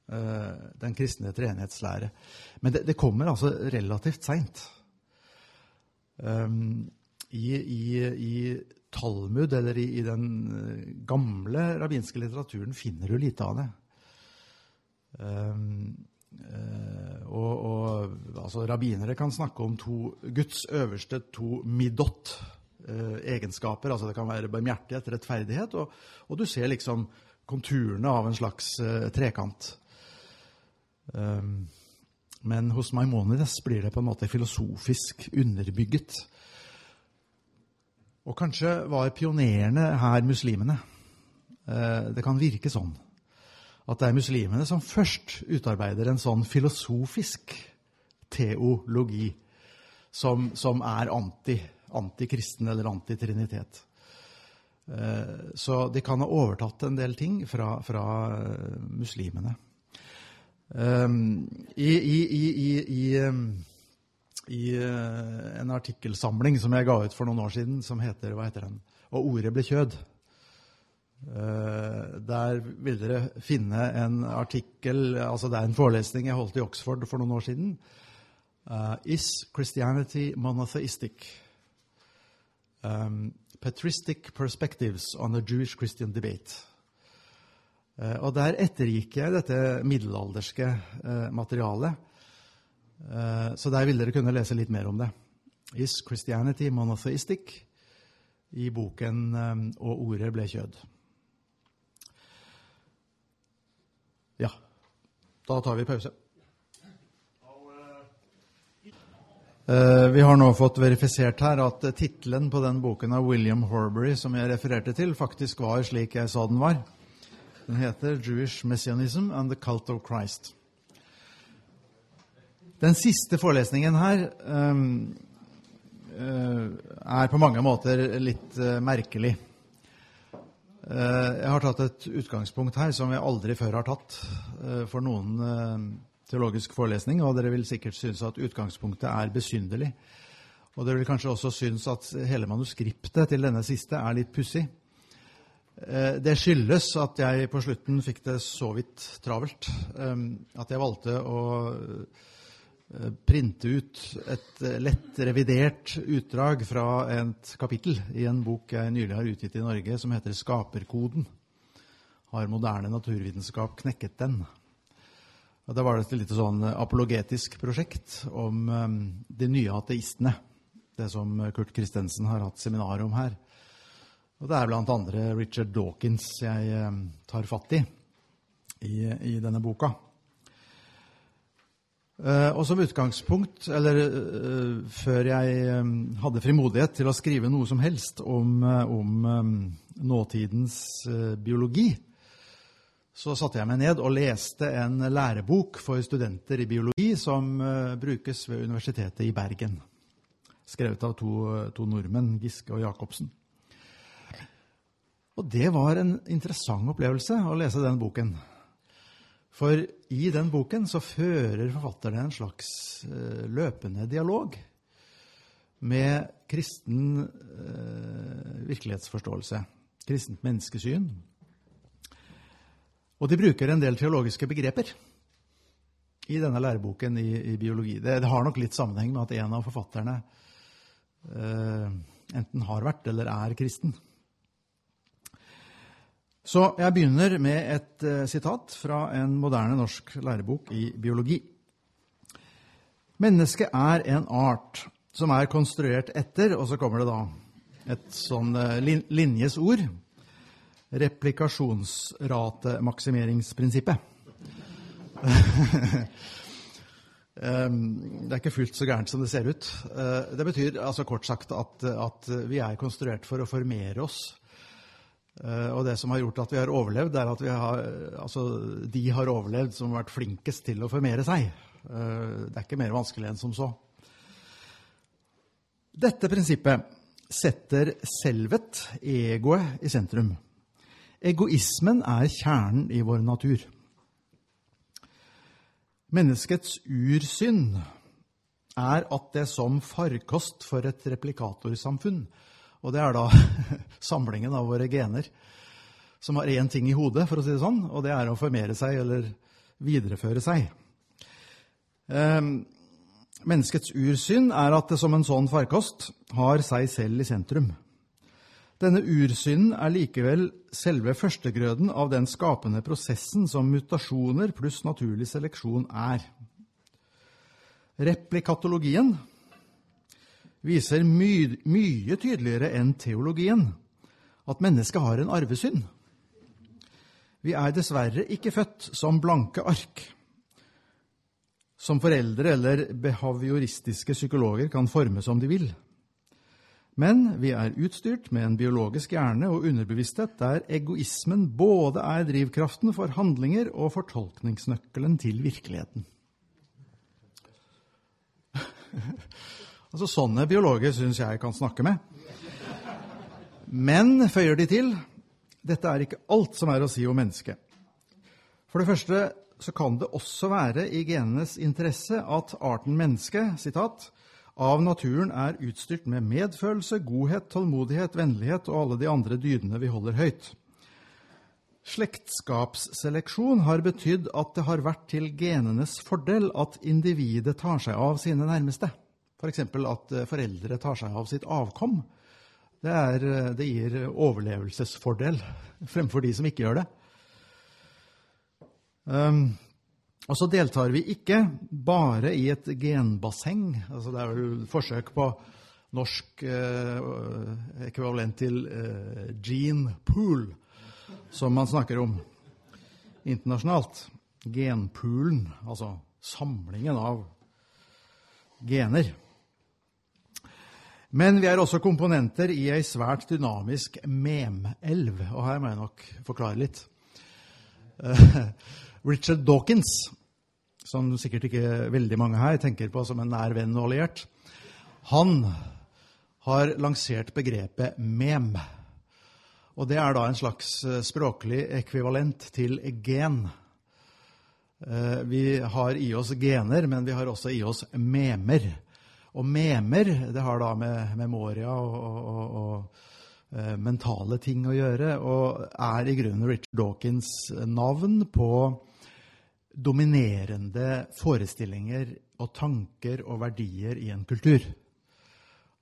Speaker 1: den kristne treenighetslære. Men det, det kommer altså relativt seint. Um, i, i, i, Talmud, eller i, i, den eh, gamle rabbinske litteraturen, finner du lite av det. Um, og, og altså, Rabbinere kan snakke om to, Guds øverste to midot. Uh, egenskaper. altså Det kan være barmhjertighet, rettferdighet, og, og, du ser liksom konturene av en slags uh, trekant. Um, men hos Maimonides blir det på en måte filosofisk underbygget. Og kanskje var pionerene her muslimene. Eh, det kan virke sånn. At det er muslimene som først utarbeider en sånn filosofisk teologi som, som er anti, antikristen eller antitrinitet. Eh, så de kan ha overtatt en del ting fra, fra eh, muslimene. Um, I, i, i, i uh, en artikkelsamling som jeg ga ut for noen år siden, som heter Hva heter den? Og ordet ble kjød. Uh, der vil dere finne en artikkel altså Det er en forelesning jeg holdt i Oxford for noen år siden. Uh, is Christianity monotheistic? Um, patristic perspectives on the Jewish-Christian debate. Uh, og Der ettergikk jeg dette middelalderske uh, materialet. Uh, så der vil dere kunne lese litt mer om det. Is Christianity monotheistic? I boken 'Og ordet ble kjød'. Ja. Da tar vi pause. Vi har nå fått verifisert her at tittelen på den boken av William Horbury som jeg refererte til, faktisk var slik jeg sa den var. Den heter 'Jewish Messianism and the Cult of Christ'. Den siste forelesningen her um, uh, er på mange måter litt merkelig. jeg har tatt et utgangspunkt her som jeg aldri før har tatt for noen teologisk forelesning, og dere vil sikkert synes at utgangspunktet er besynderlig. Og dere vil kanskje også synes at hele manuskriptet til denne siste er litt pussig. Eh, det skyldes at jeg på slutten fikk det så vidt travelt eh, at jeg valgte å eh, printe ut et lett revidert utdrag fra et kapittel i en bok jeg nylig har utgitt i Norge, som heter 'Skaperkoden'. Har moderne naturvitenskap knekket den? Og Da var det et lite sånn apologetisk prosjekt om de nye ateistene. Det som Kurt Kristensen har hatt seminar om her. Og det er blant andre Richard Dawkins jeg um, tar fatt i, i i, denne boka. Uh, og som utgangspunkt, eller uh, før jeg hadde frimodighet til å skrive noe som helst om, om nåtidens biologi, så satte jeg meg ned og leste en lærebok for studenter i biologi som brukes ved Universitetet i Bergen. Skrevet av to, to nordmenn, Giske og Jacobsen. Og det var en interessant opplevelse å lese den boken. For i den boken så fører forfatterne en slags uh, løpende dialog med kristen uh, virkelighetsforståelse, kristent menneskesyn og de bruker en del teologiske begreper i denne læreboken i, i biologi. Det, det, har nok litt sammenheng med at en av forfatterne eh, enten har vært eller er kristen. Så jeg begynner med et uh, sitat fra en moderne norsk lærebok i biologi. Mennesket er en art som er konstruert etter Og så kommer det da et sånn eh, linjes ord replikasjonsratemaksimeringsprinsippet. Det er ikke fullt så gærent som det ser ut. Eh, det betyr altså kort sagt at, at, vi er konstruert for å formere oss. Eh, og det som har gjort at vi har overlevd, er at har, altså, de har overlevd som har vært flinkest til å formere seg. Eh, det er ikke mer vanskelig enn som så. Dette prinsippet setter selvet, egoet, i sentrum. Egoismen er kjernen i vår natur. Menneskets ursynd er at det som farkost for et replikatorsamfunn, og det er da samlingen av våre gener, som har én ting i hodet, for å si det sånn, og det er å formere seg eller videreføre seg. Eh, menneskets ursyn er at det som en sånn farkost har seg selv i sentrum. Denne ursynden er likevel selve førstegrøden av den skapende prosessen som mutasjoner pluss naturlig seleksjon er. Replikatologien viser my mye tydeligere enn teologien at mennesket har en arvesynd. Vi er dessverre ikke født som blanke ark. Som foreldre eller behavioristiske psykologer kan forme som de vil. Men vi er utstyrt med en biologisk hjerne og underbevissthet der egoismen både er drivkraften for handlinger og fortolkningsnøkkelen til virkeligheten. altså Sånne biologer syns jeg kan snakke med. Men, føyer de til, dette er ikke alt som er å si om mennesket. For det første så kan det også være i genenes interesse at arten menneske citat, av naturen er utstyrt med medfølelse, godhet, tålmodighet, vennlighet og alle de andre dydene vi holder høyt. Slektskapsseleksjon har betydd at det har vært til genenes fordel at individet tar seg av sine nærmeste. F.eks. at eh, foreldre tar seg av sitt avkom. Det, er, eh, det gir overlevelsesfordel fremfor de som ikke gjør det. Um, og så deltar vi ikke bare i et genbasseng. Altså det er vel forsøk på norsk eh, ekvivalent til eh, gene pool, som man snakker om internasjonalt. Genpoolen, altså samlingen av gener. Men vi er også komponenter i ei svært dynamisk memelv, og her må jeg nok forklare litt. Richard Dawkins, som sikkert ikke veldig mange her tenker på som en nær venn og alliert, han har lansert begrepet mem. Og det er da en slags eh, språklig ekvivalent til gen. Eh, vi har i oss gener, men vi har også i oss memer. Og memer det har da med memoria og, og, og, og eh, mentale ting å gjøre, og er i grunnen Richard Dawkins navn på dominerende forestillinger og tanker og verdier i en kultur.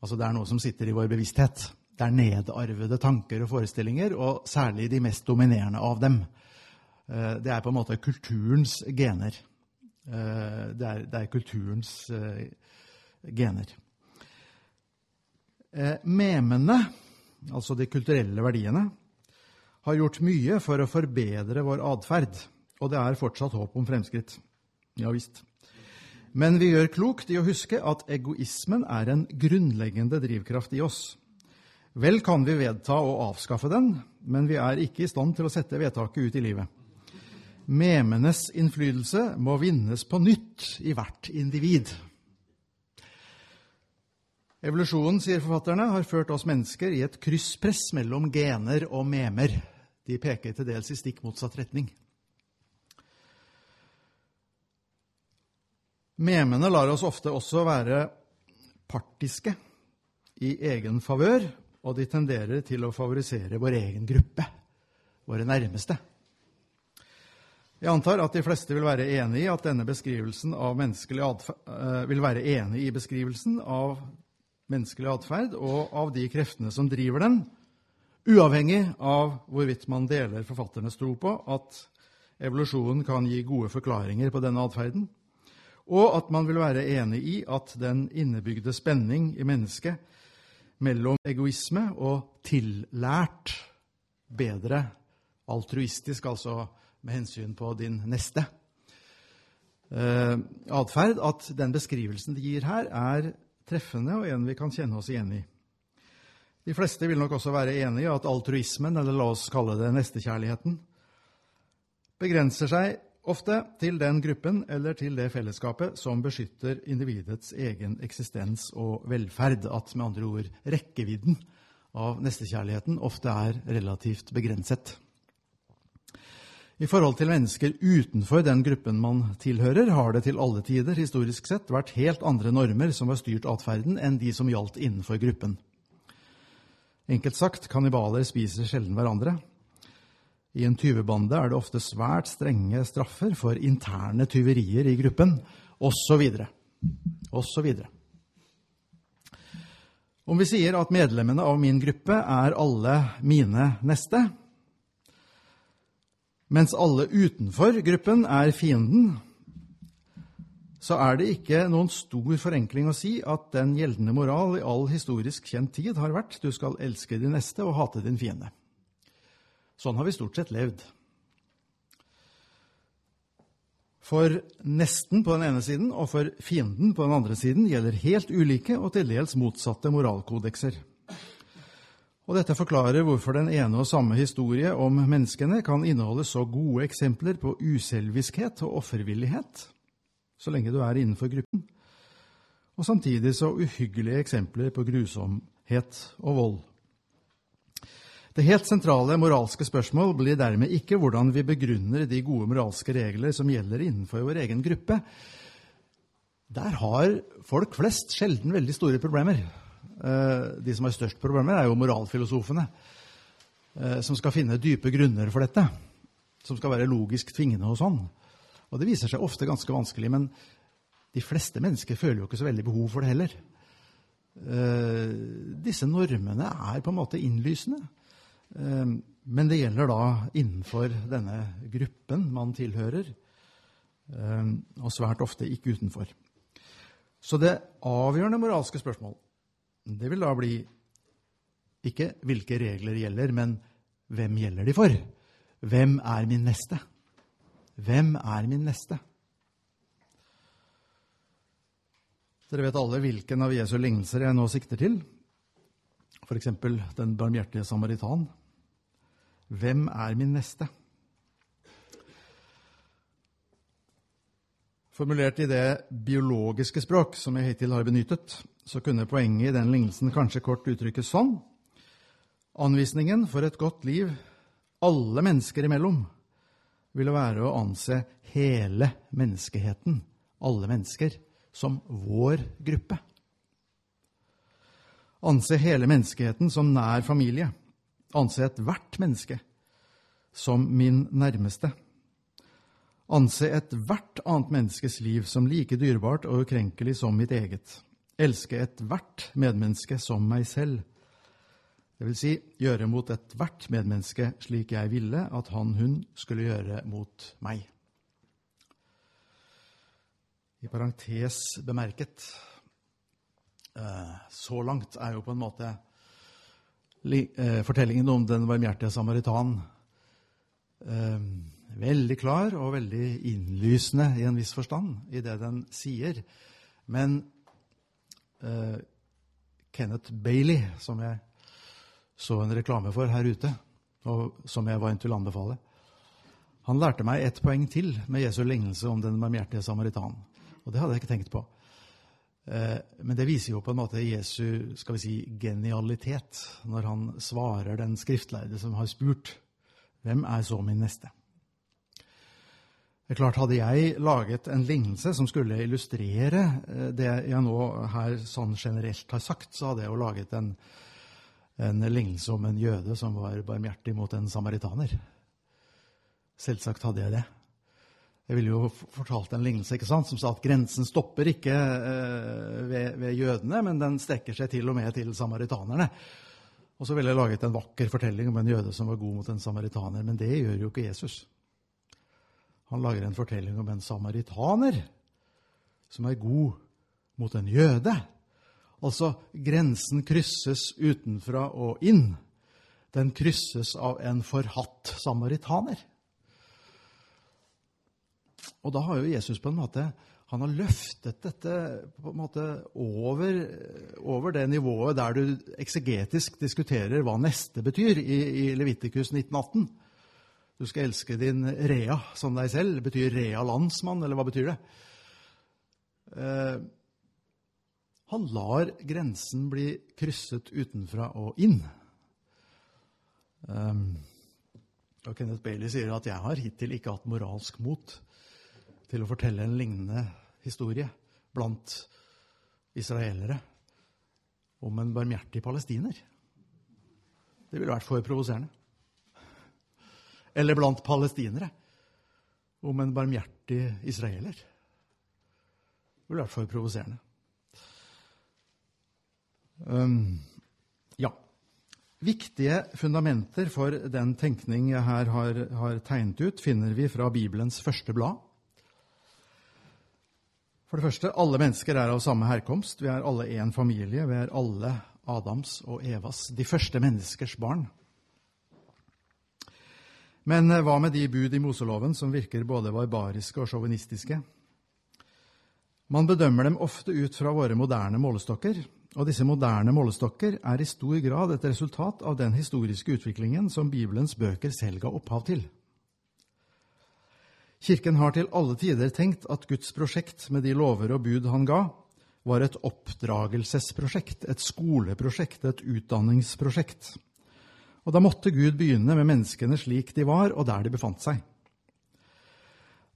Speaker 1: Altså Det er noe som sitter i vår bevissthet. Det er nedarvede tanker og forestillinger, og særlig de mest dominerende av dem. Eh, det er på en måte kulturens gener. Eh, det er, det er kulturens gener. Memene, altså de kulturelle verdiene, har gjort mye for å forbedre vår atferd og det er fortsatt håp om fremskritt. Ja visst. Men vi gjør klokt i å huske at egoismen er en grunnleggende drivkraft i oss. Vel kan vi vedta å avskaffe den, men vi er ikke i stand til å sette vedtaket ut i livet. Memenes innflytelse må vinnes på nytt i hvert individ. Evolusjonen, sier forfatterne, har ført oss mennesker i et krysspress mellom gener og memer. De peker til dels i stikk motsatt retning. Memene lar oss ofte også være partiske i egen favør, og de tenderer til å favorisere vår egen gruppe, våre nærmeste. Jeg antar at de fleste vil være enig i at denne beskrivelsen av menneskelig atferd, eh, vil være enig i beskrivelsen av menneskelig atferd og av de kreftene som driver den, uavhengig av hvorvidt man deler forfatternes tro på at evolusjonen kan gi gode forklaringer på denne atferden, og at man vil være enig i at den innebygde spenning i mennesket mellom egoisme og tillært, bedre, altruistisk, altså med hensyn på din neste, eh, atferd, at den beskrivelsen de gir her, er treffende og en vi kan kjenne oss igjen i. De fleste vil nok også være enig i at altruismen, eller la oss kalle det nestekjærligheten, begrenser seg ofte til den gruppen eller til det fellesskapet som beskytter individets egen eksistens og velferd. At med andre ord rekkevidden av nestekjærligheten ofte er relativt begrenset. I forhold til mennesker utenfor den gruppen man tilhører, har det til alle tider historisk sett vært helt andre normer som har styrt atferden, enn de som gjaldt innenfor gruppen. Enkelt sagt, kannibaler spiser sjelden hverandre, i en tyvebande er det ofte svært strenge straffer for interne tyverier i gruppen, osv. osv. Om vi sier at medlemmene av min gruppe er alle mine neste, mens alle utenfor gruppen er fienden, så er det ikke noen stor forenkling å si at den gjeldende moral i all historisk kjent tid har vært du skal elske din neste og hate din fiende. Sånn har vi stort sett levd. For nesten på den ene siden og for fienden på den andre siden gjelder helt ulike og til dels motsatte moralkodekser. Og dette forklarer hvorfor den ene og samme historie om menneskene kan inneholde så gode eksempler på uselviskhet og offervillighet, så lenge du er innenfor gruppen, og samtidig så uhyggelige eksempler på grusomhet og vold. Det helt sentrale moralske spørsmål blir dermed ikke hvordan vi begrunner de gode moralske regler som gjelder innenfor vår egen gruppe. Der har folk flest sjelden veldig store problemer. Eh, de som har størst problemer, er jo moralfilosofene, eh, som skal finne dype grunner for dette. som skal være logisk tvingende og sånn. Og det viser seg ofte ganske vanskelig, men de fleste mennesker føler jo ikke så veldig behov for det heller. Eh, disse normene er på en måte innlysende. Men det gjelder da innenfor denne gruppen man tilhører, og svært ofte ikke utenfor. Så det avgjørende moralske spørsmål, det vil da bli ikke hvilke regler gjelder, men hvem gjelder de for? Hvem er min neste? Hvem er min neste? Dere vet alle hvilken av Jesu lignelser jeg nå sikter til. F.eks. den barmhjertige samaritan. Hvem er min neste? Formulert i det biologiske språk som jeg hittil har benyttet, så kunne poenget i den lignelsen kanskje kort uttrykkes sånn Anvisningen for et godt liv alle mennesker imellom ville være å anse hele menneskeheten, alle mennesker, som vår gruppe. Anse hele menneskeheten som nær familie. Anse ethvert menneske som min nærmeste. Anse ethvert annet menneskes liv som like dyrebart og ukrenkelig som mitt eget. Elske ethvert medmenneske som meg selv. Det vil si gjøre mot ethvert medmenneske slik jeg ville at han, hun skulle gjøre mot meg. I parentes bemerket eh, Så langt er jo på en måte eh, fortellingen om den varmhjertige samaritan eh, veldig klar og veldig innlysende i en viss forstand i det den sier. Men uh, Kenneth Bailey, som jeg så en reklame for her ute, og som jeg varmt vil anbefale, han lærte meg ett poeng til med Jesu lignelse om den barmhjertige samaritan. Og det hadde jeg ikke tenkt på. Uh, men det viser jo på en måte Jesu skal vi si, genialitet når han svarer den skriftlærde som har spurt hvem er så min neste? Det er klart, Hadde jeg laget en lignelse som skulle illustrere eh, det jeg nå her sånn generelt har sagt, så hadde jeg jo laget en, en lignelse om en jøde som var barmhjertig mot en samaritaner. Selvsagt hadde jeg det. Jeg ville jo fortalt en lignelse ikke sant, som sa at grensen stopper ikke eh, ved, ved, jødene, men den strekker seg til og med til samaritanerne. Og så ville jeg laget en vakker fortelling om en jøde som var god mot en samaritaner. Men det gjør jo ikke Jesus. Han lager en fortelling om en samaritaner som er god mot en jøde. Altså, grensen krysses utenfra og inn. Den krysses av en forhatt samaritaner. Og da har jo Jesus på en måte han har løftet dette på en måte over, over det nivået der du eksegetisk diskuterer hva neste betyr i, i Levitikus 1918. Du skal elske din rea som deg selv. Betyr rea landsmann, eller hva betyr det? Eh, han lar grensen bli krysset utenfra og inn. Um, og Kenneth Bailey sier at 'jeg har hittil ikke hatt moralsk mot' til å fortelle en lignende historie blant israelere om en barmhjertig palestiner. Det ville vært for provoserende eller blant palestinere om en barmhjertig israeler. Det ville vært for provoserende. Um, ja. Viktige fundamenter for den tenkning jeg her har, har, tegnet ut, finner vi fra Bibelens første blad. For det første, alle mennesker er av samme herkomst. Vi er alle én familie. Vi er alle Adams og Evas, de første menneskers barn. Men eh, hva med de bud i Moseloven som virker både barbariske og sjåvinistiske? Man bedømmer dem ofte ut fra våre moderne målestokker, og disse moderne målestokker er i stor grad et resultat av den historiske utviklingen som Bibelens bøker selv ga opphav til. Kirken har til alle tider tenkt at Guds prosjekt med de lover og bud han ga, var et oppdragelsesprosjekt, et skoleprosjekt, et utdanningsprosjekt. Og da måtte Gud begynne med menneskene slik de var, og der de befant seg.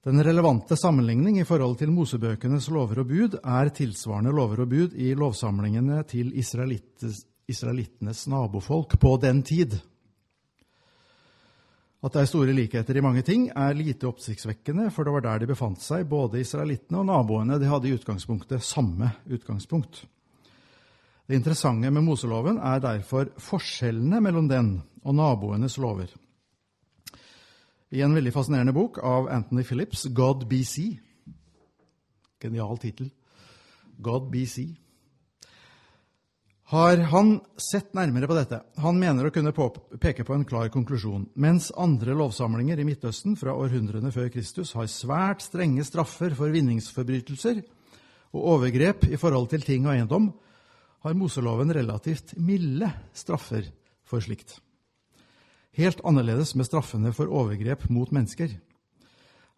Speaker 1: Den relevante sammenligning i forhold til Mosebøkenes lover og bud er tilsvarende lover og bud i lovsamlingene til israelittenes nabofolk på den tid. At det er store likheter i mange ting, er lite oppsiktsvekkende, for det var der de befant seg, både israelittene og naboene. De hadde i utgangspunktet samme utgangspunkt. Det interessante med Moseloven er derfor forskjellene mellom den og naboenes lover. I en veldig fascinerende bok av Anthony Phillips, 'God BC', genial tittel, 'God BC', har han sett nærmere på dette. Han mener å kunne peke på en klar konklusjon. Mens andre lovsamlinger i Midtøsten fra århundrene før Kristus har svært strenge straffer for vinningsforbrytelser og overgrep i forhold til ting og eiendom, har Moseloven relativt milde straffer for slikt. Helt annerledes med straffene for overgrep mot mennesker.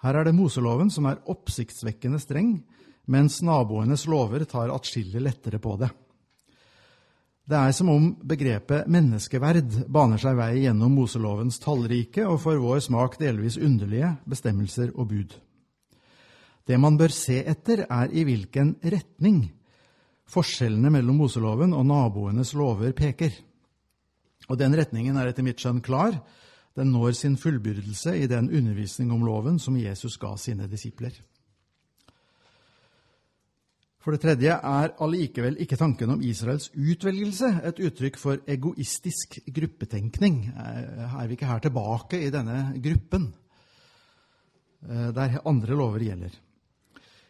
Speaker 1: Her er det Moseloven som er oppsiktsvekkende streng, mens naboenes lover tar atskillig lettere på det. Det er som om begrepet menneskeverd baner seg vei gjennom Moselovens tallrike og for vår smak delvis underlige bestemmelser og bud. Det man bør se etter, er i hvilken retning forskjellene mellom Moseloven og naboenes lover peker. Og den retningen er etter mitt skjønn klar. Den når sin fullbyrdelse i den undervisning om loven som Jesus ga sine disipler. For det tredje er allikevel ikke tanken om Israels utvelgelse et uttrykk for egoistisk gruppetenkning. Eh, er vi ikke her tilbake i denne gruppen, eh, der andre lover gjelder?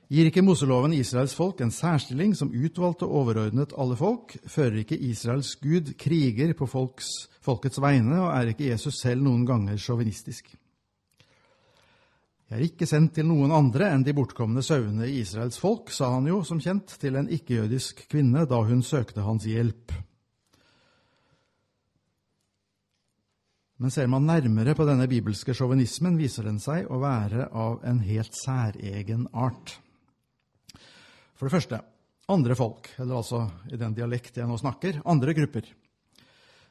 Speaker 1: Gir ikke Moseloven Israels folk en særstilling som utvalgte og overordnet alle folk? Fører ikke Israels Gud kriger på folks, folkets vegne, og er ikke Jesus selv noen ganger sjåvinistisk? Jeg er ikke sendt til noen andre enn de bortkomne sauene i Israels folk, sa han jo, som kjent, til en ikke-jødisk kvinne da hun søkte hans hjelp. Men ser man nærmere på denne bibelske sjåvinismen, viser den seg å være av en helt særegen art. For det første andre folk, eller altså i den dialekt jeg nå snakker, andre grupper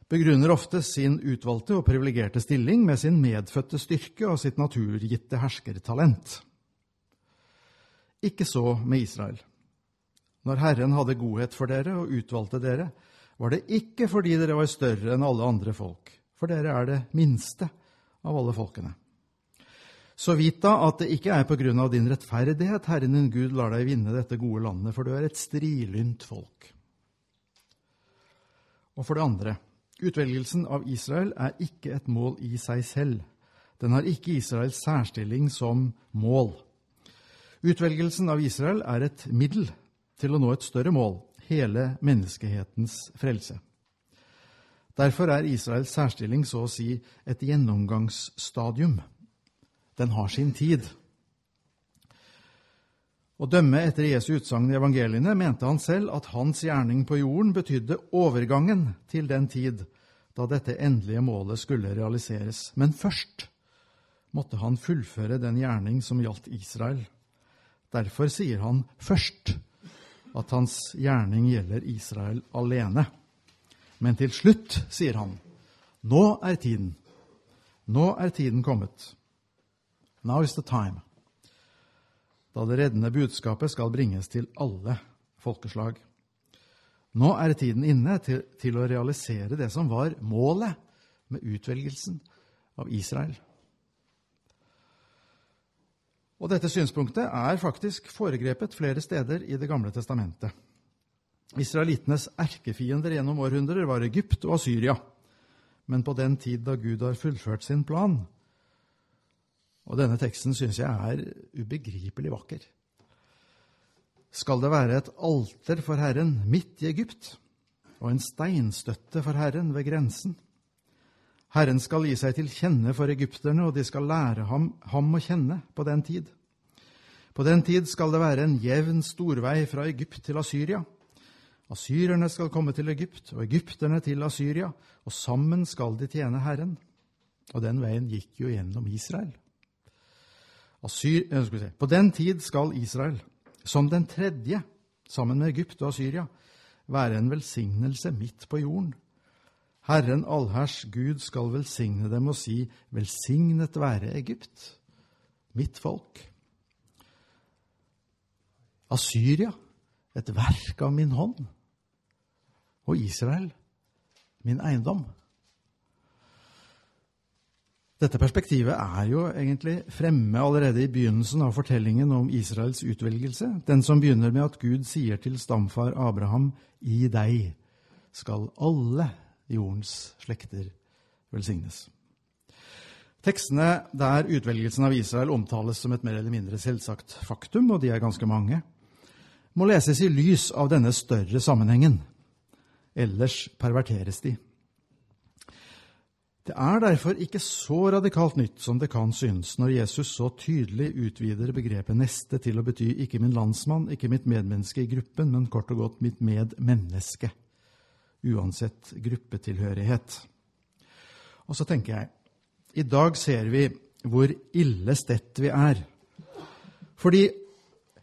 Speaker 1: begrunner ofte sin utvalgte og privilegerte stilling med sin medfødte styrke og sitt naturgitte herskertalent. Ikke så med Israel. Når Herren hadde godhet for dere og utvalgte dere, var det ikke fordi dere var større enn alle andre folk, for dere er det minste av alle folkene. Så vit da at det ikke er på grunn av din rettferdighet Herren din Gud lar deg vinne dette gode landet, for du er et strilynt folk. Og for det andre, Utvelgelsen av Israel er ikke et mål i seg selv. Den har ikke Israels særstilling som mål. Utvelgelsen av Israel er et middel til å nå et større mål, hele menneskehetens frelse. Derfor er Israels særstilling så å si et gjennomgangsstadium. Den har sin tid. Å dømme etter Jesu utsagn i evangeliene mente han selv at hans gjerning på jorden betydde overgangen til den tid da dette endelige målet skulle realiseres. Men først måtte han fullføre den gjerning som gjaldt Israel. Derfor sier han først at hans gjerning gjelder Israel alene. Men til slutt sier han, nå er tiden. Nå er tiden kommet. Now is the time da det reddende budskapet skal bringes til alle folkeslag. Nå er tiden inne til, til, å realisere det som var målet med utvelgelsen av Israel. Og Dette synspunktet er faktisk foregrepet flere steder i Det gamle testamentet. Israelittenes erkefiender gjennom århundrer var Egypt og Syria. Men på den tid da Gud har fullført sin plan, og denne teksten syns jeg er ubegripelig vakker. Skal det være et alter for Herren midt i Egypt og en steinstøtte for Herren ved grensen? Herren skal gi seg til kjenne for egypterne, og de skal lære ham, ham å kjenne på den tid. På den tid skal det være en jevn storvei fra Egypt til Asyria. Asyrerne skal komme til Egypt, og egypterne til Asyria, og sammen skal de tjene Herren. Og den veien gikk jo gjennom Israel. Asyr, si, på den tid skal Israel, som den tredje, sammen med Egypt og Syria, være en velsignelse midt på jorden. Herren allherrs Gud skal velsigne dem og si, Velsignet være Egypt, mitt folk. Asyria, et verk av min hånd. Og Israel, min eiendom. Dette perspektivet er jo egentlig fremme allerede i begynnelsen av fortellingen om Israels utvelgelse, den som begynner med at Gud sier til stamfar Abraham, i deg skal alle jordens slekter velsignes. Tekstene der utvelgelsen av Israel omtales som et mer eller mindre selvsagt faktum, og de er ganske mange, må leses i lys av denne større sammenhengen. Ellers perverteres de. Det er derfor ikke så radikalt nytt som det kan synes når Jesus så tydelig utvider begrepet 'neste' til å bety ikke min landsmann, ikke mitt medmenneske i gruppen, men kort og godt mitt medmenneske, uansett gruppetilhørighet. Og så tenker jeg i dag ser vi hvor ille stett vi er. Fordi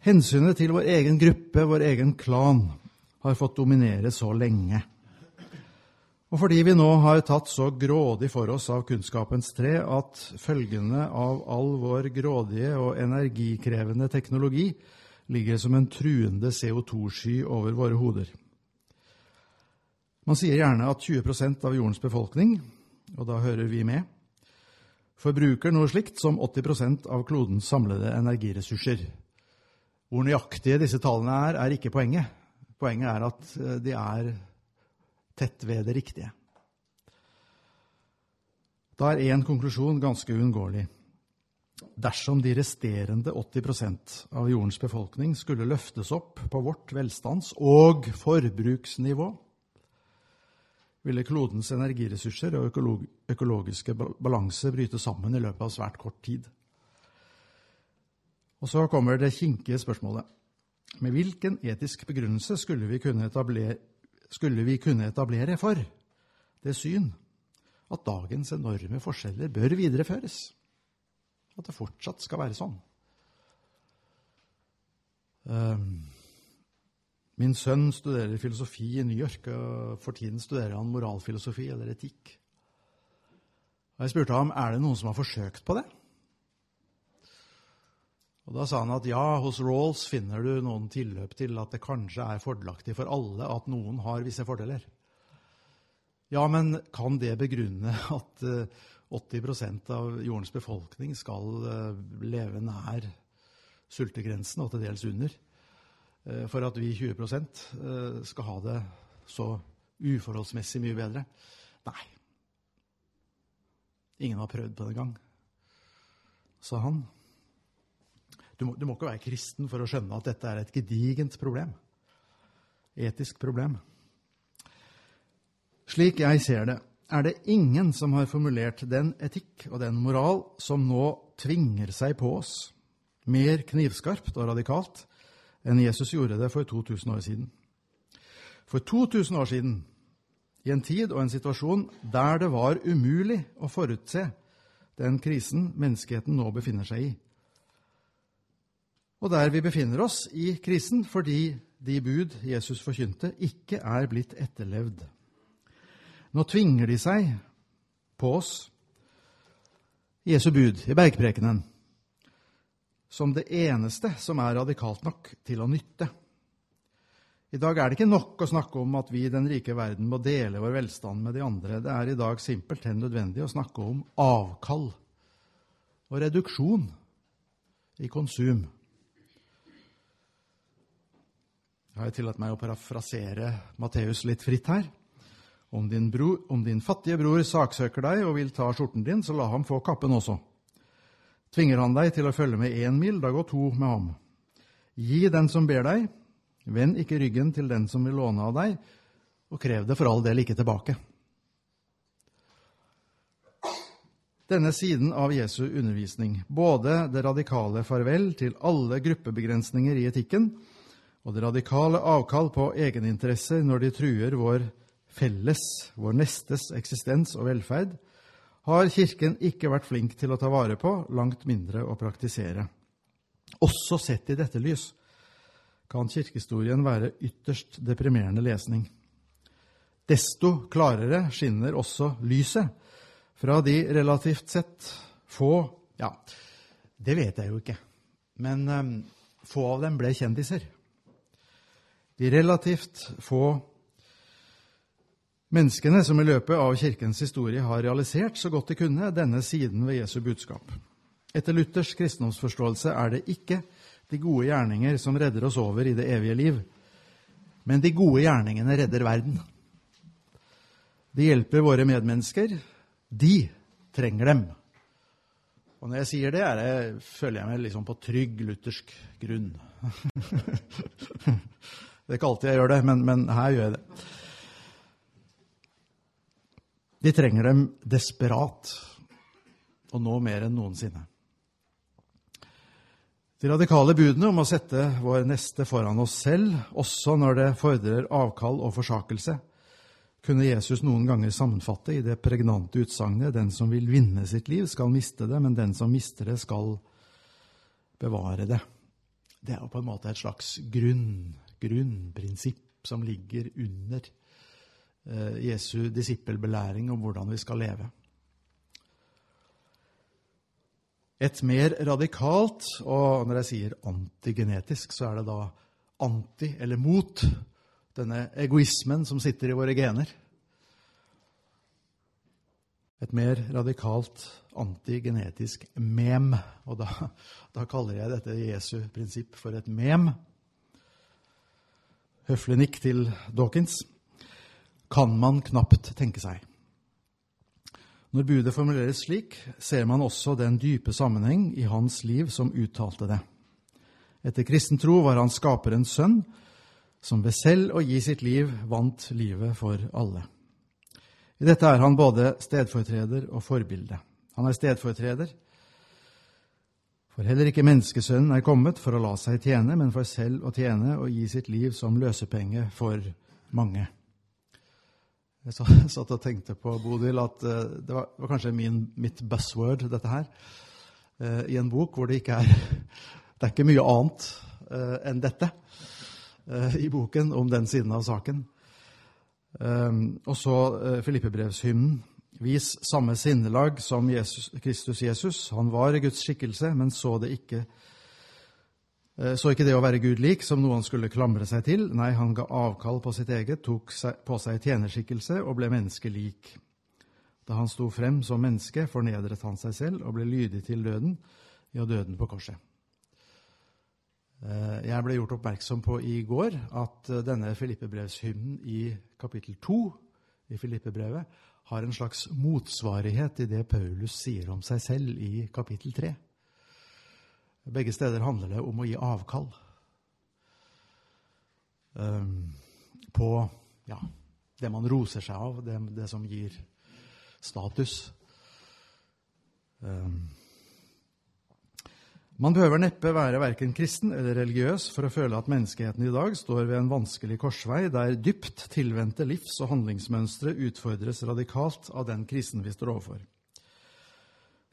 Speaker 1: hensynet til vår egen gruppe, vår egen klan, har fått dominere så lenge. Og fordi vi nå har tatt så grådig for oss av kunnskapens tre at følgene av all vår grådige og energikrevende teknologi ligger som en truende CO2-sky over våre hoder. Man sier gjerne at 20% av jordens befolkning, og da hører vi med, forbruker noe slikt som 80% av klodens samlede energiressurser. Hvor nøyaktige disse tallene er, er ikke poenget. Poenget er at eh, de er tett ved det riktige. Da er én konklusjon ganske uunngåelig. Dersom de resterende 80% av jordens befolkning skulle løftes opp på vårt velstands- og forbruksnivå, ville klodens energiressurser og økologiske balanse bryte sammen i løpet av svært kort tid. Og så kommer det kinkige spørsmålet. Med hvilken etisk begrunnelse skulle vi kunne etablere, skulle vi kunne etablere for det syn at dagens enorme forskjeller bør videreføres? At det fortsatt skal være sånn? Um, Min sønn studerer filosofi i New York, og for tiden studerer han moralfilosofi eller etikk. Og Jeg spurte ham er det noen som har forsøkt på det. Og Da sa han at ja, hos Rawls finner du noen tilløp til at det kanskje er fordelaktig for alle at noen har visse fordeler. Ja, men kan det begrunne at 80 eh, av jordens befolkning skal eh, leve nær sultegrensen, og til dels under? Eh, for at vi 20 eh, skal ha det så uforholdsmessig mye bedre. Nei. Ingen har prøvd på det engang, sa han. Du må, du må ikke være kristen for å skjønne at dette er et gedigent problem. Etisk problem. Slik jeg ser det, er det ingen som har formulert den etikk og den moral som nå tvinger seg på oss, mer knivskarpt og radikalt enn Jesus gjorde det for 2000 år siden. For 2000 år siden, i en tid og en situasjon der det var umulig å forutse den krisen menneskeheten nå befinner seg i. Og der vi befinner oss i krisen fordi de bud Jesus forkynte, ikke er blitt etterlevd. Nå tvinger de seg på oss Jesu bud i bergprekenen som det eneste som er radikalt nok til å nytte. I dag er det ikke nok å snakke om at vi i den rike verden må dele vår velstand med de andre. Det er i dag simpelthen nødvendig å snakke om avkall og reduksjon i konsum. Jeg har tillatt meg å parafrasere Matteus litt fritt her. Om din, bror, om din fattige bror saksøker deg og vil ta skjorten din, så la ham få kappen også. Tvinger han deg til å følge med én mil, da gå to med ham. Gi den som ber deg, vend ikke ryggen til den som vil låne av deg, og krev det for all del ikke tilbake. Denne siden av Jesu undervisning, både det radikale farvel til alle gruppebegrensninger i etikken, og det radikale avkall på egeninteresser når de truer vår felles, vår nestes eksistens og velferd, har Kirken ikke vært flink til å ta vare på, langt mindre å praktisere. Også sett i dette lys kan kirkehistorien være ytterst deprimerende lesning. Desto klarere skinner også lyset fra de relativt sett få Ja, det vet jeg jo ikke, men um, få av dem ble kjendiser. De relativt få Menneskene som i løpet av kirkens historie har realisert så godt de kunne denne siden ved Jesu budskap. Etter Luthers kristendomsforståelse er det ikke de gode gjerninger som redder oss over i det evige liv, men de gode gjerningene redder verden. De hjelper våre medmennesker. De trenger dem. Og når jeg sier det, det føler jeg meg liksom på trygg luthersk grunn. det er ikke alltid jeg gjør det, men, men her gjør jeg det. De trenger dem desperat, og nå mer enn noensinne. De radikale budene om å sette vår neste foran oss selv, også når det fordrer avkall og forsakelse, kunne Jesus noen ganger sammenfatte i det pregnante utsagnet 'Den som vil vinne sitt liv, skal miste det, men den som mister det, skal bevare det'. Det er jo på en måte et slags grunn, grunnprinsipp som ligger under eh, Jesu disippelbelæring om hvordan vi skal leve. Et mer radikalt, og når jeg sier antigenetisk, så er det da anti eller mot denne egoismen som sitter i våre gener. Et mer radikalt antigenetisk mem. Og da, da kaller jeg dette Jesu prinsipp for et mem. Høflig nikk til Dawkins. Kan man knapt tenke seg. Når budet formuleres slik, ser man også den dype sammenheng i hans liv som uttalte det. Etter kristen tro var han skaperens sønn, som ved selv å gi sitt liv vant livet for alle. I dette er han både stedfortreder og forbilde. Han er stedfortreder, for heller ikke menneskesønnen er kommet for å la seg tjene, men for selv å tjene og gi sitt liv som løsepenge for mange. Jeg satt og tenkte på, Bodil, at eh, det var, kanskje min, mitt buzzword, dette her, eh, i en bok hvor det ikke er Det er ikke mye annet eh, enn dette. I boken om den siden av saken. Og så Filippebrevshymnen. Vis samme sinnelag som Jesus, Kristus Jesus. Han var i Guds skikkelse, men så det ikke eh, så ikke det å være Gud lik som noe han skulle klamre seg til. Nei, han ga avkall på sitt eget, tok på seg tjenerskikkelse og ble menneskelik. Da han sto frem som menneske, fornedret han seg selv og ble lydig til døden, ja, døden på korset. Eh, jeg ble gjort oppmerksom på i går at eh, denne Filippebrevshymnen i kapittel 2 i Filippebrevet har en slags motsvarighet i det Paulus sier om seg selv i kapittel 3. Begge steder handler det om å gi avkall um, på ja, det man roser seg av, det, det som gir status. Um, man behøver neppe være verken kristen eller religiøs for å føle at menneskeheten i dag står ved en vanskelig korsvei der dypt tilvendte livs- og handlingsmønstre utfordres radikalt av den krisen vi står overfor.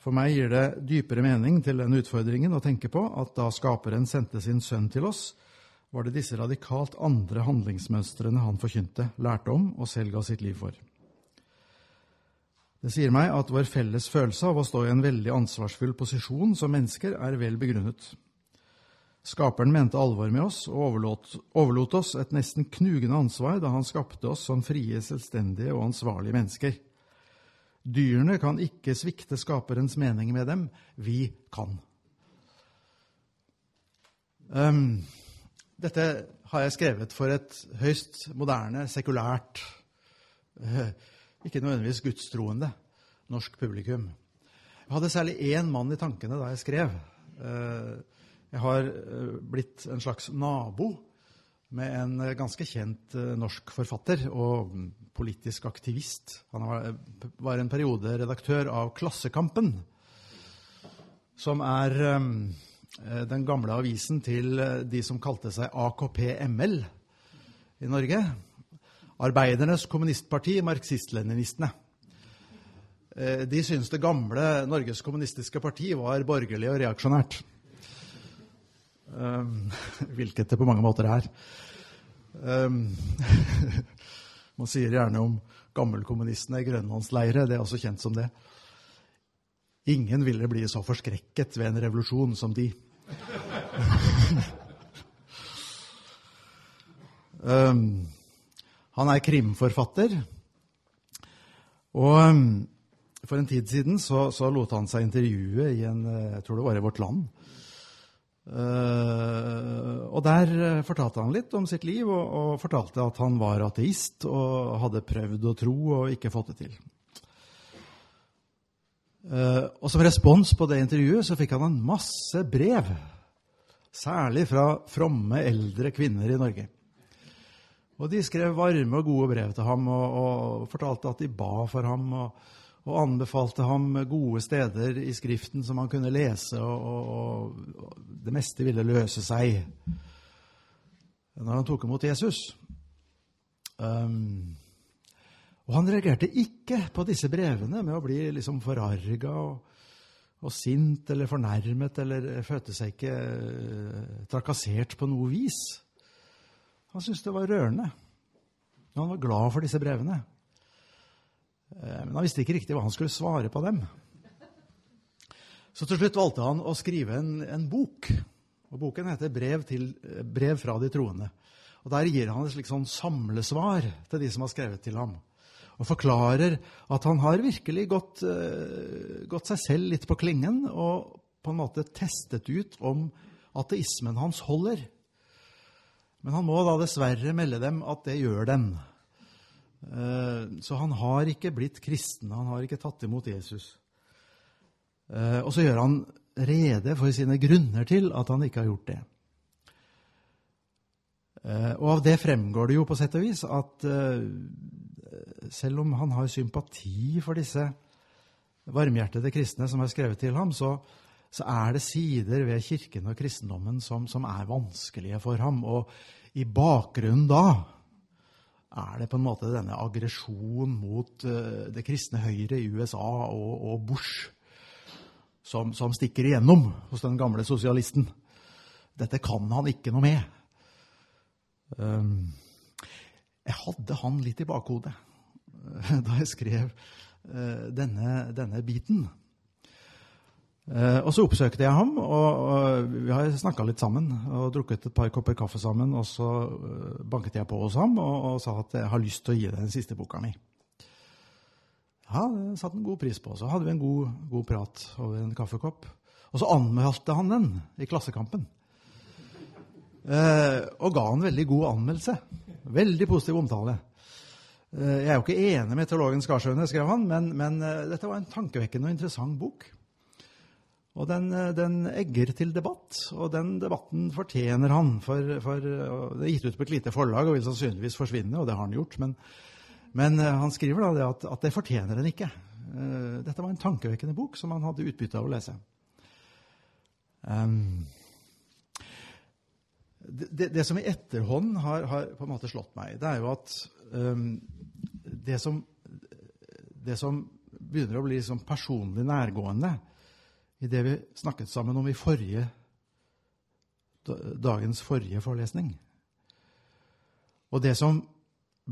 Speaker 1: For meg gir det dypere mening til den utfordringen å tenke på at da Skaperen sendte sin sønn til oss, var det disse radikalt andre handlingsmønstrene han forkynte, lærte om og selv ga sitt liv for. Det sier meg at vår felles følelse av å stå i en veldig ansvarsfull posisjon som mennesker er vel begrunnet. Skaperen mente alvor med oss og overlot, overlot oss et nesten knugende ansvar da han skapte oss som frie, selvstendige og ansvarlige mennesker. Dyrene kan ikke svikte skaperens mening med dem. Vi kan. Um, dette har jeg skrevet for et høyst moderne, sekulært uh, ikke nødvendigvis gudstroende norsk publikum. Jeg hadde særlig én mann i tankene da jeg skrev. Eh, jeg har eh, blitt en slags nabo med en ganske kjent eh, norsk forfatter og politisk aktivist. Han var en periode redaktør av Klassekampen, som er den gamle avisen til de som kalte seg AKP-ML i Norge. Arbeidernes kommunistparti, marxist-leninistene. Eh, de syntes det gamle Norges kommunistiske parti var borgerlig og reaksjonært. Um, hvilket det på mange måter er. Um, man sier gjerne om gammelkommunistene i grønlandsleire. Det er også kjent som det. Ingen ville bli så forskrekket ved en revolusjon som de. um, han er krimforfatter, Og um, for en tid siden så, så lot han seg intervjue i en eh, Jeg tror det var i Vårt Land. Uh, og der uh, fortalte han litt om sitt liv, og, og, fortalte at han var ateist og hadde prøvd å tro og ikke fått det til. Uh, og som respons på det intervjuet så fikk han en masse brev, særlig fra fromme eldre kvinner i Norge. Og de skrev varme og gode brev til ham og, og fortalte at de ba for ham. og og anbefalte ham gode steder i Skriften som han kunne lese, og, og, det meste ville løse seg når han tok imot Jesus. Um, og han reagerte ikke på disse brevene med å bli liksom forarga og, og, sint eller fornærmet eller følte seg ikke uh, trakassert på noe vis. Han syntes det var rørende. Han var glad for disse brevene. Uh, men han visste ikke riktig hva han skulle svare på dem. Så til slutt valgte han å skrive en, en bok. Og Boken heter brev, til, brev, fra de troende'. Og Der gir han et slikt sånn samlesvar til de som har skrevet til ham. Og forklarer at han har virkelig gått, uh, gått seg selv litt på klingen og på en måte testet ut om ateismen hans holder. Men han må da dessverre melde dem at det gjør den. Uh, så han har ikke blitt kristen. Han har ikke tatt imot Jesus. Uh, og så gjør han rede for sine grunner til at han ikke har gjort det. Uh, og av det fremgår det jo på sett og vis at selv om han har sympati for disse varmhjertede kristne som har skrevet til ham, så, så er det sider ved kirken og kristendommen som, som, er vanskelige for ham. Og i bakgrunnen da er det på en måte denne aggresjonen mot uh, det kristne Høyre i USA og, og Bush som, som, stikker igjennom hos den gamle sosialisten. Dette kan han ikke noe med. Um, jeg hadde han litt i bakhodet da jeg skrev uh, denne, denne, biten. Uh, og så oppsøkte jeg ham, og, vi har snakka litt sammen og drukket et par kopper kaffe sammen. Og så banket jeg på hos ham og, og sa at jeg har lyst til å gi deg den siste boka mi. Ja, det satte han god pris på. Så hadde vi en god, god prat over en kaffekopp. Og så anmeldte han den i Klassekampen. Eh, og ga en veldig god anmeldelse. Veldig positiv omtale. Eh, jeg er jo ikke enig med teologen Skarsjøene, skrev han, men, men eh, dette var en tankevekkende og interessant bok. Og den, uh, den, egger til debatt, og den debatten fortjener han. For, for Det er gitt ut på et lite forlag og vil sannsynligvis forsvinne, og det har han gjort. men men uh, han skriver da det at, at, det fortjener den ikke. Uh, dette var en tankevekkende bok som han hadde utbytte av å lese. Um, det, det, som i etterhånd har, har, på en måte slått meg, det er jo at um, det, som, det som begynner å bli liksom personlig nærgående i det vi snakket sammen om i forrige, dagens forrige forelesning Og det som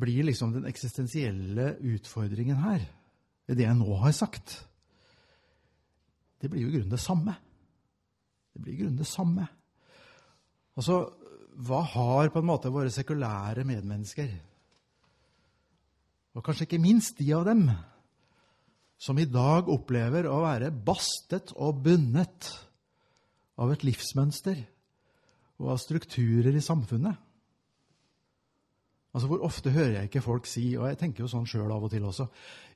Speaker 1: blir liksom den eksistensielle utfordringen her, det jeg nå har sagt, det blir jo i grunnen det samme. Det blir i grunnen det samme. Altså, hva har på en måte våre sekulære medmennesker, og kanskje ikke minst de av dem, som i dag opplever å være bastet og bundet av et livsmønster og av strukturer i samfunnet? Altså, Hvor ofte hører jeg ikke folk si, og jeg tenker jo sånn sjøl av og til også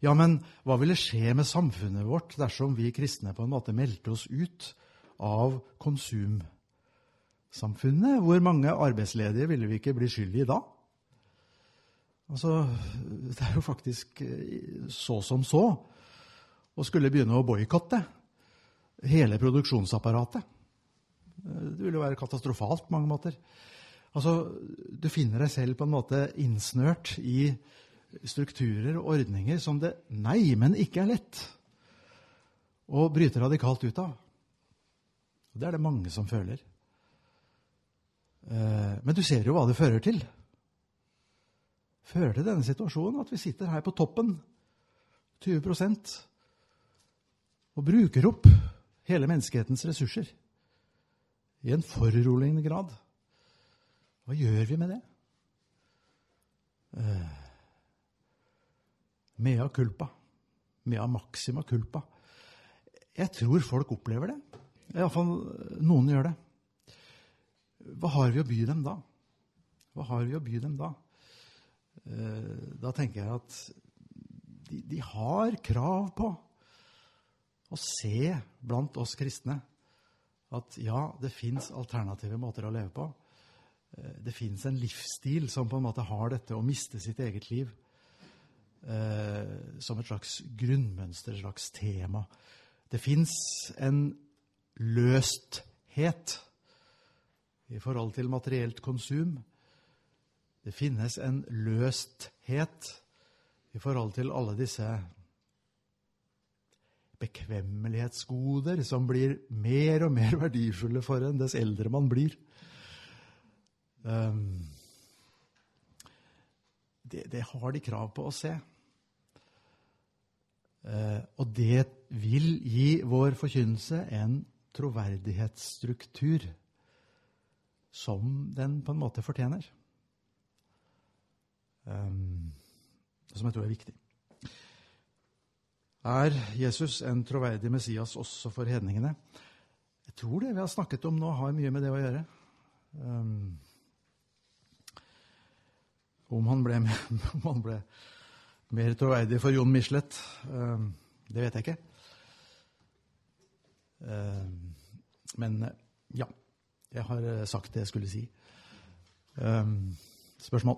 Speaker 1: Ja, men hva ville skje med samfunnet vårt dersom vi kristne på en måte meldte oss ut av konsumsamfunnet? Hvor mange arbeidsledige ville vi ikke bli skyld i da? Altså, Det er jo faktisk eh, så som så å skulle begynne å boikotte hele produksjonsapparatet. Det ville jo være katastrofalt på mange måter. Altså, Du finner deg selv på en måte innsnørt i strukturer og ordninger som det nei, men ikke er lett å bryte radikalt ut av. Og Det er det mange som føler. Eh, men du ser jo hva det fører til. Fører til denne situasjonen at vi sitter her på toppen, 20 og bruker opp hele menneskehetens ressurser i en foruroligende grad. Hva gjør vi med det? Uh, mea culpa, mea maxima culpa. Jeg tror folk opplever det. Iallfall noen gjør det. Hva har vi å by dem da? Hva har vi å by dem da? Eh, da tenker jeg at de, de har krav på å se blant oss kristne at ja, det fins alternative måter å leve på. Eh, det fins en livsstil som på en måte har dette å miste sitt eget liv eh, som et slags grunnmønster, et slags tema. Det fins en løsthet i forhold til materielt konsum. Det finnes en løsthet i forhold til alle disse bekvemmelighetsgoder som blir mer og mer verdifulle for en dess eldre man blir. Um, det, det, har de krav på å se. Uh, og det vil gi vår forkynnelse en troverdighetsstruktur som den på en måte fortjener. Um, som jeg tror er viktig. Er Jesus en troverdig Messias også for hedningene? Jeg tror det vi har snakket om nå, har mye med det å gjøre. Um, om, han ble, om han ble mer troverdig for Jon Michelet, um, det vet jeg ikke. Um, men ja. Jeg har eh, sagt det jeg skulle si. Um, spørsmål?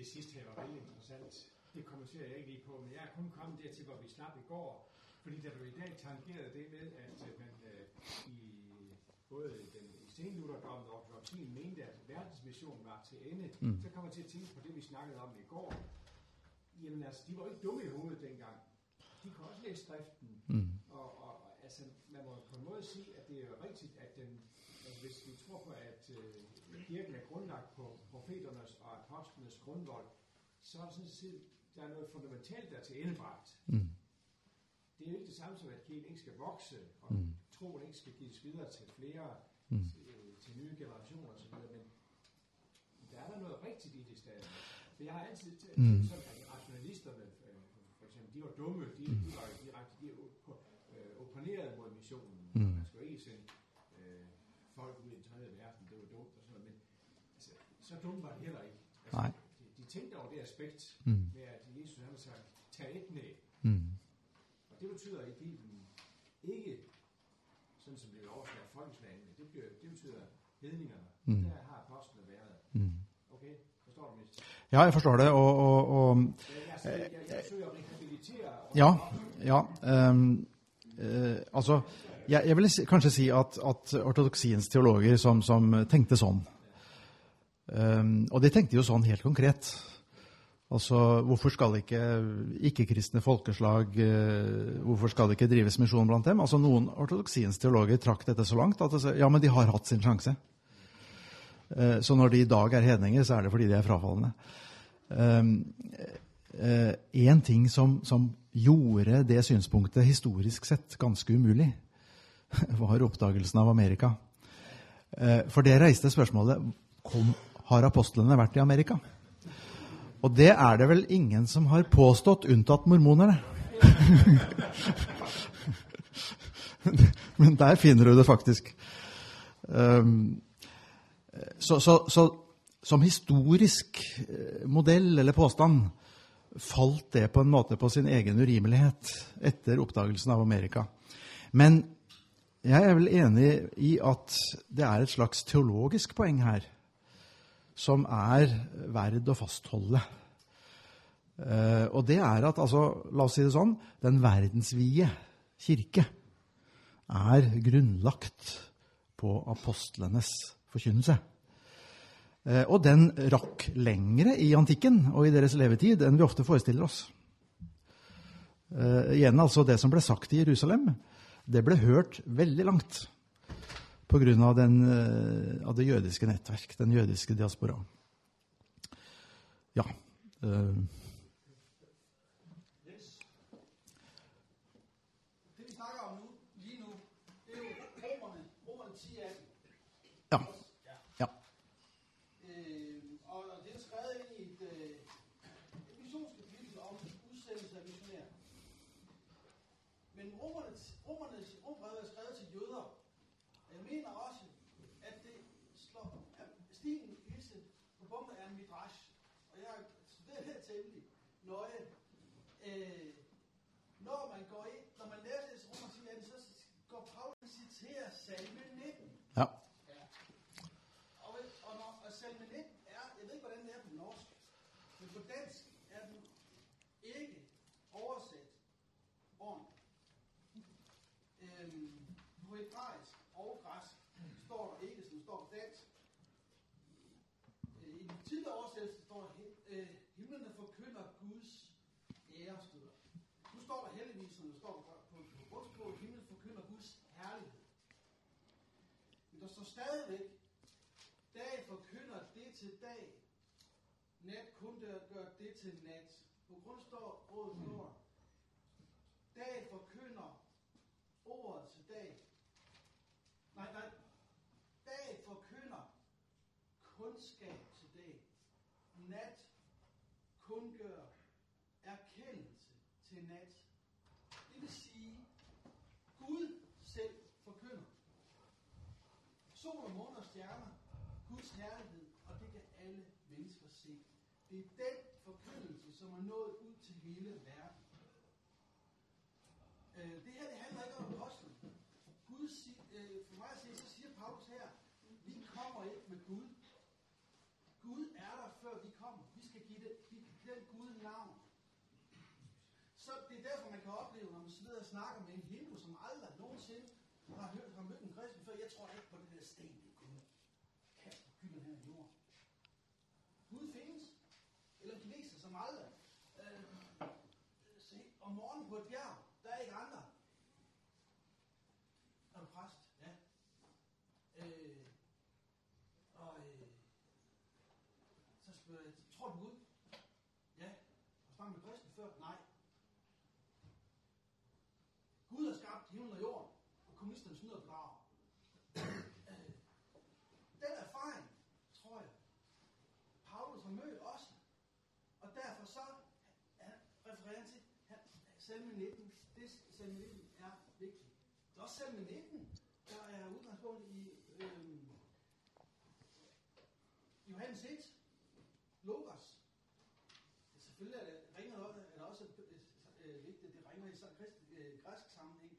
Speaker 3: det sidste her var veldig interessant. Det kommenterer jeg ikke lige på, er kun dertil, hvor vi slap i går. Fordi da du i dag tangerede det med, at man øh, i både den senlutherdommen og ortodoksien mente, at verdensmissionen var til ende, mm. så kommer man til at tænke på det, vi snakkede om i går. Jamen altså, de var ikke dumme i hovedet dengang. De kunne også læse skriften. Mm. Og, og, altså, man må på en måde sige, at det er rigtigt, at den, altså, hvis vi tror på, at øh, kirken er grundlagt på profeternes og apostlenes grundvold, så er det sådan set, der er noget fundamentalt, der er til endebragt. Mm. Det er jo ikke det samme som, at kirken ikke skal vokse, og mm. troen ikke skal gives videre til flere mm. til, til nye generationer osv., men der er der noget rigtigt i det stadig. For jeg har altid tænkt mm. sådan, at rationalisterne, øh, for eksempel, de var dumme, de, mm. de var direkte, de øh, opponerede mod missionen. Mm. Man skulle ikke sende øh, folk ud i den tredje verden, det var dumt og sådan noget, men altså, så dumme var det heller ikke. Altså,
Speaker 1: Nej.
Speaker 3: De, de tænkte over det aspekt
Speaker 1: mm.
Speaker 3: med, at sagt, et knæ.
Speaker 1: Mm.
Speaker 3: Og det betyder i Bibelen ikke sådan som det er oversat folkeslagene, det, bliver, det betyder hedningerne. Mm. Der har apostlene været.
Speaker 1: Mm.
Speaker 3: Okay, forstår du, Mr.?
Speaker 1: Ja, jeg forstår det, og, og, og
Speaker 3: Jeg, jeg, jeg, jeg søger at rehabilitere.
Speaker 1: Ja. ja um, uh, altså, jeg, jeg vil kanskje si at, at ortodoksiens teologer som, som tenkte sånn um, Og de tenkte jo sånn helt konkret. Altså, Hvorfor skal ikke ikke-kristne folkeslag eh, hvorfor skal det ikke drives misjon blant dem? Altså, Noen ortodoksiens teologer trakk dette så langt at ja, men de har hatt sin sjanse. Eh, så når de i dag er hedninger, så er det fordi de er frafallende. Én ting som, som gjorde det synspunktet historisk sett ganske umulig, var oppdagelsen av Amerika. Eh, For det reiste spørsmålet kom, har apostlene vært i Amerika. Og det er det vel ingen som har påstått, unntatt mormonerne. Men der finner du det faktisk. Um, så, så, så som historisk eh, modell eller påstand falt det på en måte på sin egen urimelighet etter oppdagelsen av Amerika. Men jeg er vel enig i at det er et slags teologisk poeng her som er verd å fastholde. Eh, og det er at, altså, la oss si det sånn, den verdensvide kirke er grunnlagt på apostlenes forkynnelse. Eh, og den rakk lengre i antikken og i deres levetid enn vi ofte forestiller oss. Eh, igjen altså Det som ble sagt i Jerusalem, det ble hørt veldig langt pga. Av, eh, av det jødiske nettverk, den jødiske diaspora. Ja.
Speaker 4: Det vi snakker om nu, 10 af dem.
Speaker 1: Ja.
Speaker 4: Ja. Men romernes, romernes rombrevet er skrevet til jøder. Og mener også, at det slår, at stilen i disse på bomber er en midrash. Og jeg har studeret her temmelig nøje. Øh, når man går ind, når man læser det romer 10, så går Paulus citerer salme 19.
Speaker 1: ja.
Speaker 4: Og, og, når, og salme 19 er, jeg ved ikke, hvordan det er på norsk, men på dansk er den ikke oversat ordentligt. Øhm, på hebraisk og græsk står der ikke, som der står på dansk. Øh, I den tidligere oversættelse står der, "Hi- øh, himlene forkynder Guds ære, stod der. Nu står der heldigvis, som der står på, på, på brugsproget, himlen forkynder Guds herlighed. Men der står stadigvæk, Dag forkynder det til dag. Nat kun der gør det til nat. På grund står. Dag forkynder ordet til dag. Nej, nej. Dag forkynder kundskab til dag. Nat kundgør erkendelse til nat. Det vil sige, Gud selv forkynder. Sol og måne og stjerner, Guds herlighed, og det kan alle mennesker se. Det er den forkyndelse, som er nået ud til hele verden. Øh, det her det handler ikke om apostlen. Gud øh, for mig at se, så siger Paulus her, vi kommer ikke med Gud. Gud er der, før vi kommer. Vi skal give, det, den Gud navn. Så det er derfor, man kan opleve, når man sidder og snakker med en hindu, som aldrig nogensinde har, hørt, har mødt en kristen før. Jeg tror ikke på det der sten, det er Gud. Kast på gylden her i jorden. Gud findes. Eller kineser, som aldrig. Øh, se, om morgenen på et bjerg, der er ikke andre. Er du præst? Ja. Øh, og øh, så spørger jeg, tror du på Gud? Ja. Har du snakket med kristen før? Nej. Gud har skabt himlen og jorden, og kommunisterne snyder og bedrager. Øh, Den erfaring, tror jeg, Paulus har mødt også. Og derfor så han refererer han til, han, salme 19, det salme 19 er vigtigt. Det er også salme 19, der er udgangspunkt i øh, Johannes 1, Logos. Selvfølgelig er det, ringer også, er det også øh, vigtigt, det ringer i krist, øh, græsk sammenhæng.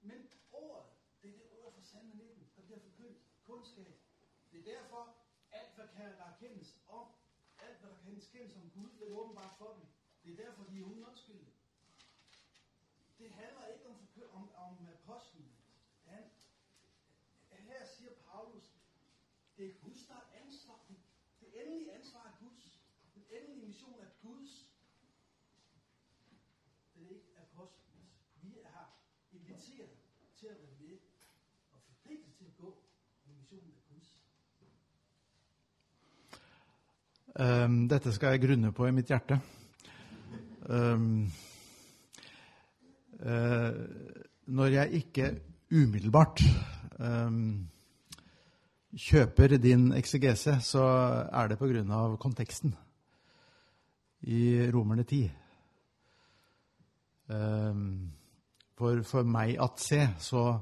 Speaker 4: Men ordet, det er det ord fra salme 19, der bliver forkyndt kundskab. Det er derfor, alt hvad kan der kendes om, alt hvad der kan kendes om Gud, det er åbenbart for dem. Det er derfor, de er uden undskyld. Handler ikke om, om, om apostlen. Han, her siger Paulus, det er Guds, der er ansvar. Det, endelige ansvar er Guds. Den endelige mission er Guds. Det er ikke apostlenes. Vi er inviteret til at være med og forpligtet til at gå. med missionen af Guds.
Speaker 1: Um, dette skal jeg grunne på i mitt hjerte. Eh, når jeg ikke umiddelbart ehm, kjøper din eksegese, så er det av konteksten i Romerne 10. Ehm, for for meg at se, så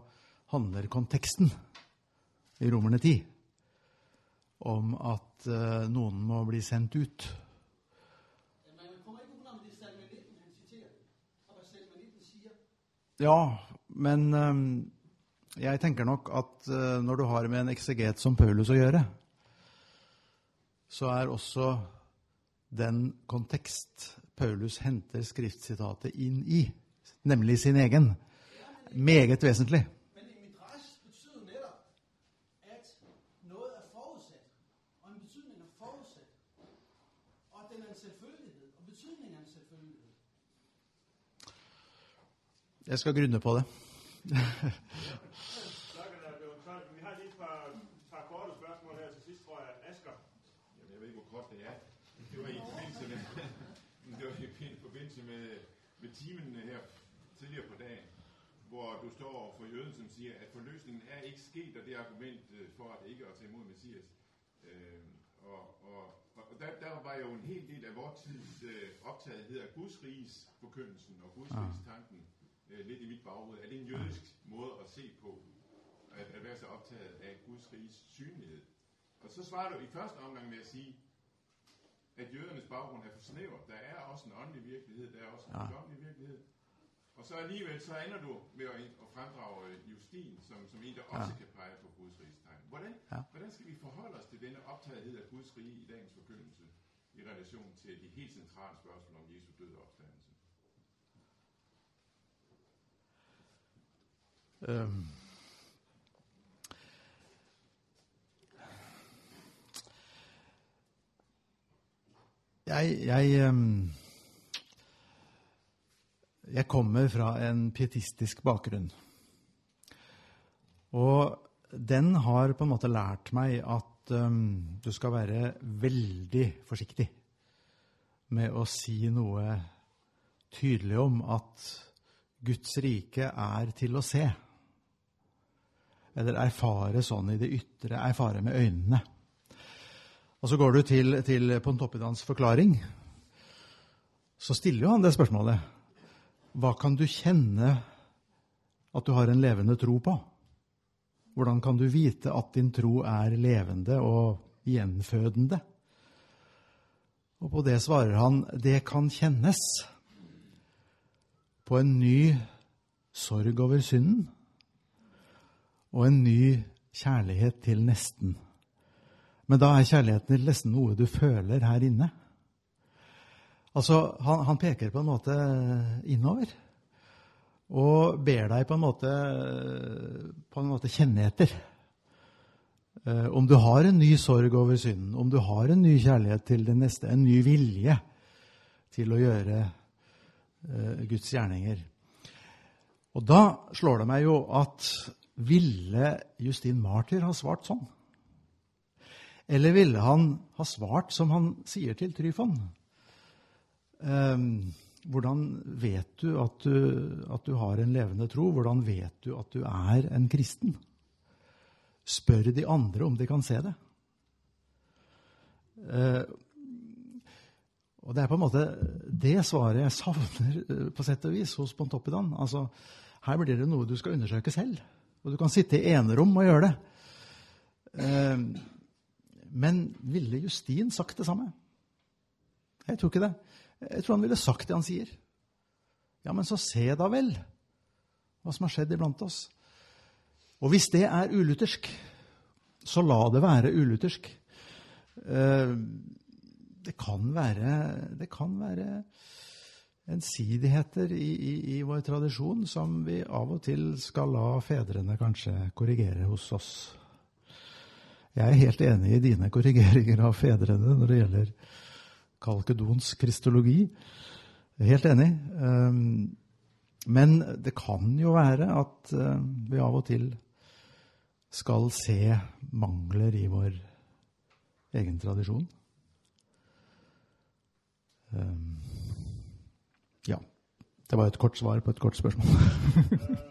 Speaker 1: handler konteksten i Romerne 10 om at eh, noen må bli sendt ut.
Speaker 4: Ja, Man kommer ikke udenom det er salme 19, han citerer. Og hvad salme 19 siger,
Speaker 1: Ja, men ehm, jeg tenker nok at eh, når du har med en ekseget som Paulus å gjøre, så er også den kontekst Paulus henter skriftsitatet inn i, nemlig sin egen, meget vesentlig.
Speaker 4: Men en midrash betyder netop, at noget er forudsat. Og en betydning er forudsat. Og den er en selvfølgelighed. Og betydningen er en selvfølgelighed.
Speaker 1: Jeg skal grunne på det.
Speaker 5: Klokken er blevet 12. Vi har lige et par, par korte spørgsmål her til sidst, tror jeg. Asger.
Speaker 6: Jamen, jeg ved ikke, hvor kort det er. Det var i forbindelse med, det var i forbindelse med, med timen her tidligere på dagen, hvor du står overfor jøden, som sier at forløsningen er ikke sket, og det er argument øh, for at ikke å ta imod Messias. Øh, og, og, og der, der var jo en hel del av vår tids øh, optagethed af Guds riges forkyndelsen og Guds riges tanken øh, lidt i mit baghoved. Er det en jødisk måde at se på, at, at være så optaget af Guds riges synlighed? Og så svarer du i første omgang med at sige, at jødernes baggrund er for snæver. Der er også en åndelig virkelighed, der er også en
Speaker 1: Ja.
Speaker 6: virkelighed. Og så alligevel, så ender du med at, at fremdrage øh, Justin som, som en, der også
Speaker 1: Ja.
Speaker 6: kan pege på Guds riges tegn. Hvordan,
Speaker 1: Ja.
Speaker 6: hvordan skal vi forholde os til denne optagethed af Guds rige i dagens forkyndelse i relation til de helt centrale spørgsmål om Jesu død og opstandelse?
Speaker 1: Øhm. Jeg, jeg, um, jeg kommer fra en pietistisk bakgrunn. Og den har på en måte lært meg at um, du skal være veldig forsiktig med å si noe tydelig om at Guds rike er til å se. Eller erfare sånn i det ytre, erfare med øynene. Og så går du til, til Pontoppidans forklaring. Så stiller jo han det spørsmålet. Hva kan du kjenne at du har en levende tro på? Hvordan kan du vite at din tro er levende og gjenfødende? Og på det svarer han, det kan kjennes på en ny sorg over synden og en ny kjærlighet til nesten. Men da er kjærligheten til nesten noe du føler her inne. Altså, han, han peker på en måte innover. Og ber deg på en måte, på en måte kjenne etter. Eh, om du har en ny sorg over synden, om du har en ny kjærlighet til det neste, en ny vilje til å gjøre eh, Guds gjerninger. Og da slår det meg jo at ville Justin Martyr ha svart sånn? Eller ville han ha svart som han sier til Tryfon? Um, hvordan vet du at, du at du har en levende tro? Hvordan vet du at du er en kristen? Spør de andre om de kan se det. Uh, og det er på en måte det svaret jeg savner eh, på sett og vis hos Pontoppidan. Altså, her blir det noe du skal undersøke selv. Og du kan sitte i enerom og gjøre det. Eh, men ville Justin sagt det samme? Jeg tror ikke det. Jeg tror han ville sagt det han sier. Ja, men så se da vel hva som har skjedd iblant oss. Og hvis det er uluthersk, så la det være uluthersk. Eh, Det kan være, det kan være ensidigheter i, i, i vår tradisjon som vi av og til skal la fedrene kanskje korrigere hos oss. Jeg er helt enig i dine korrigeringer av fedrene når det gjelder kalkedons kristologi. Helt enig. Um, Men det kan jo være at uh, vi av og til skal se mangler i vår egen tradisjon. Um, Ja. Det var et kort svar på et kort spørsmål.